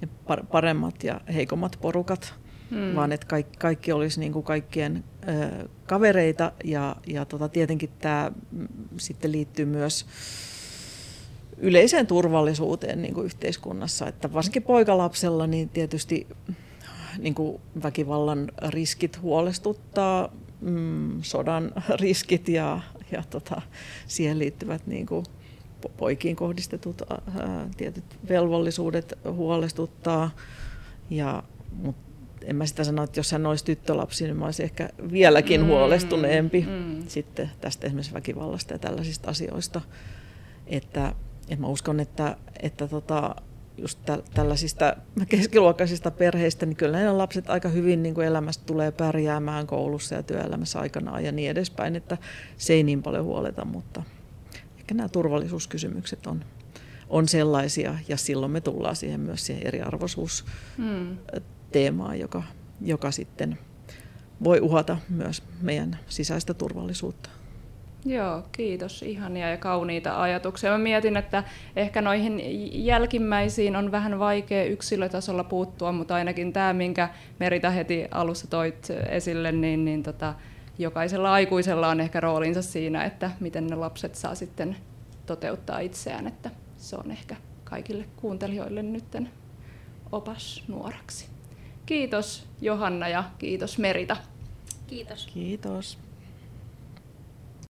ne paremmat ja heikommat porukat, hmm. vaan että kaikki, kaikki olisi niin kuin kaikkien kavereita ja, ja tota, tietenkin tämä sitten liittyy myös yleiseen turvallisuuteen niin kuin yhteiskunnassa, että varsinkin poikalapsella niin tietysti niin kuin väkivallan riskit huolestuttaa, mm, sodan riskit ja, ja tota, siihen liittyvät niin kuin poikiin kohdistetut ää, tietyt velvollisuudet huolestuttaa. Ja, mutta en mä sitä sano, että jos hän olisi tyttölapsi, niin mä olisin ehkä vieläkin mm, huolestuneempi mm. sitten tästä esimerkiksi väkivallasta ja tällaisista asioista. Että, että mä uskon, että, että tota, just tä, tällaisista keskiluokkaisista perheistä, niin kyllä ne lapset aika hyvin niin kuin elämästä tulee pärjäämään koulussa ja työelämässä aikanaan ja niin edespäin, että se ei niin paljon huoleta, mutta ehkä nämä turvallisuuskysymykset on, on sellaisia, ja silloin me tullaan siihen myös siihen eriarvoisuusteemaan, hmm. joka, joka sitten voi uhata myös meidän sisäistä turvallisuutta.
Joo, kiitos. Ihania ja kauniita ajatuksia. Mä mietin, että ehkä noihin jälkimmäisiin on vähän vaikea yksilötasolla puuttua, mutta ainakin tämä, minkä Merita heti alussa toit esille, niin, niin tota, jokaisella aikuisella on ehkä roolinsa siinä, että miten ne lapset saa sitten toteuttaa itseään, että se on ehkä kaikille kuuntelijoille nytten opas nuoraksi. Kiitos Johanna ja kiitos Merita.
Kiitos.
Kiitos.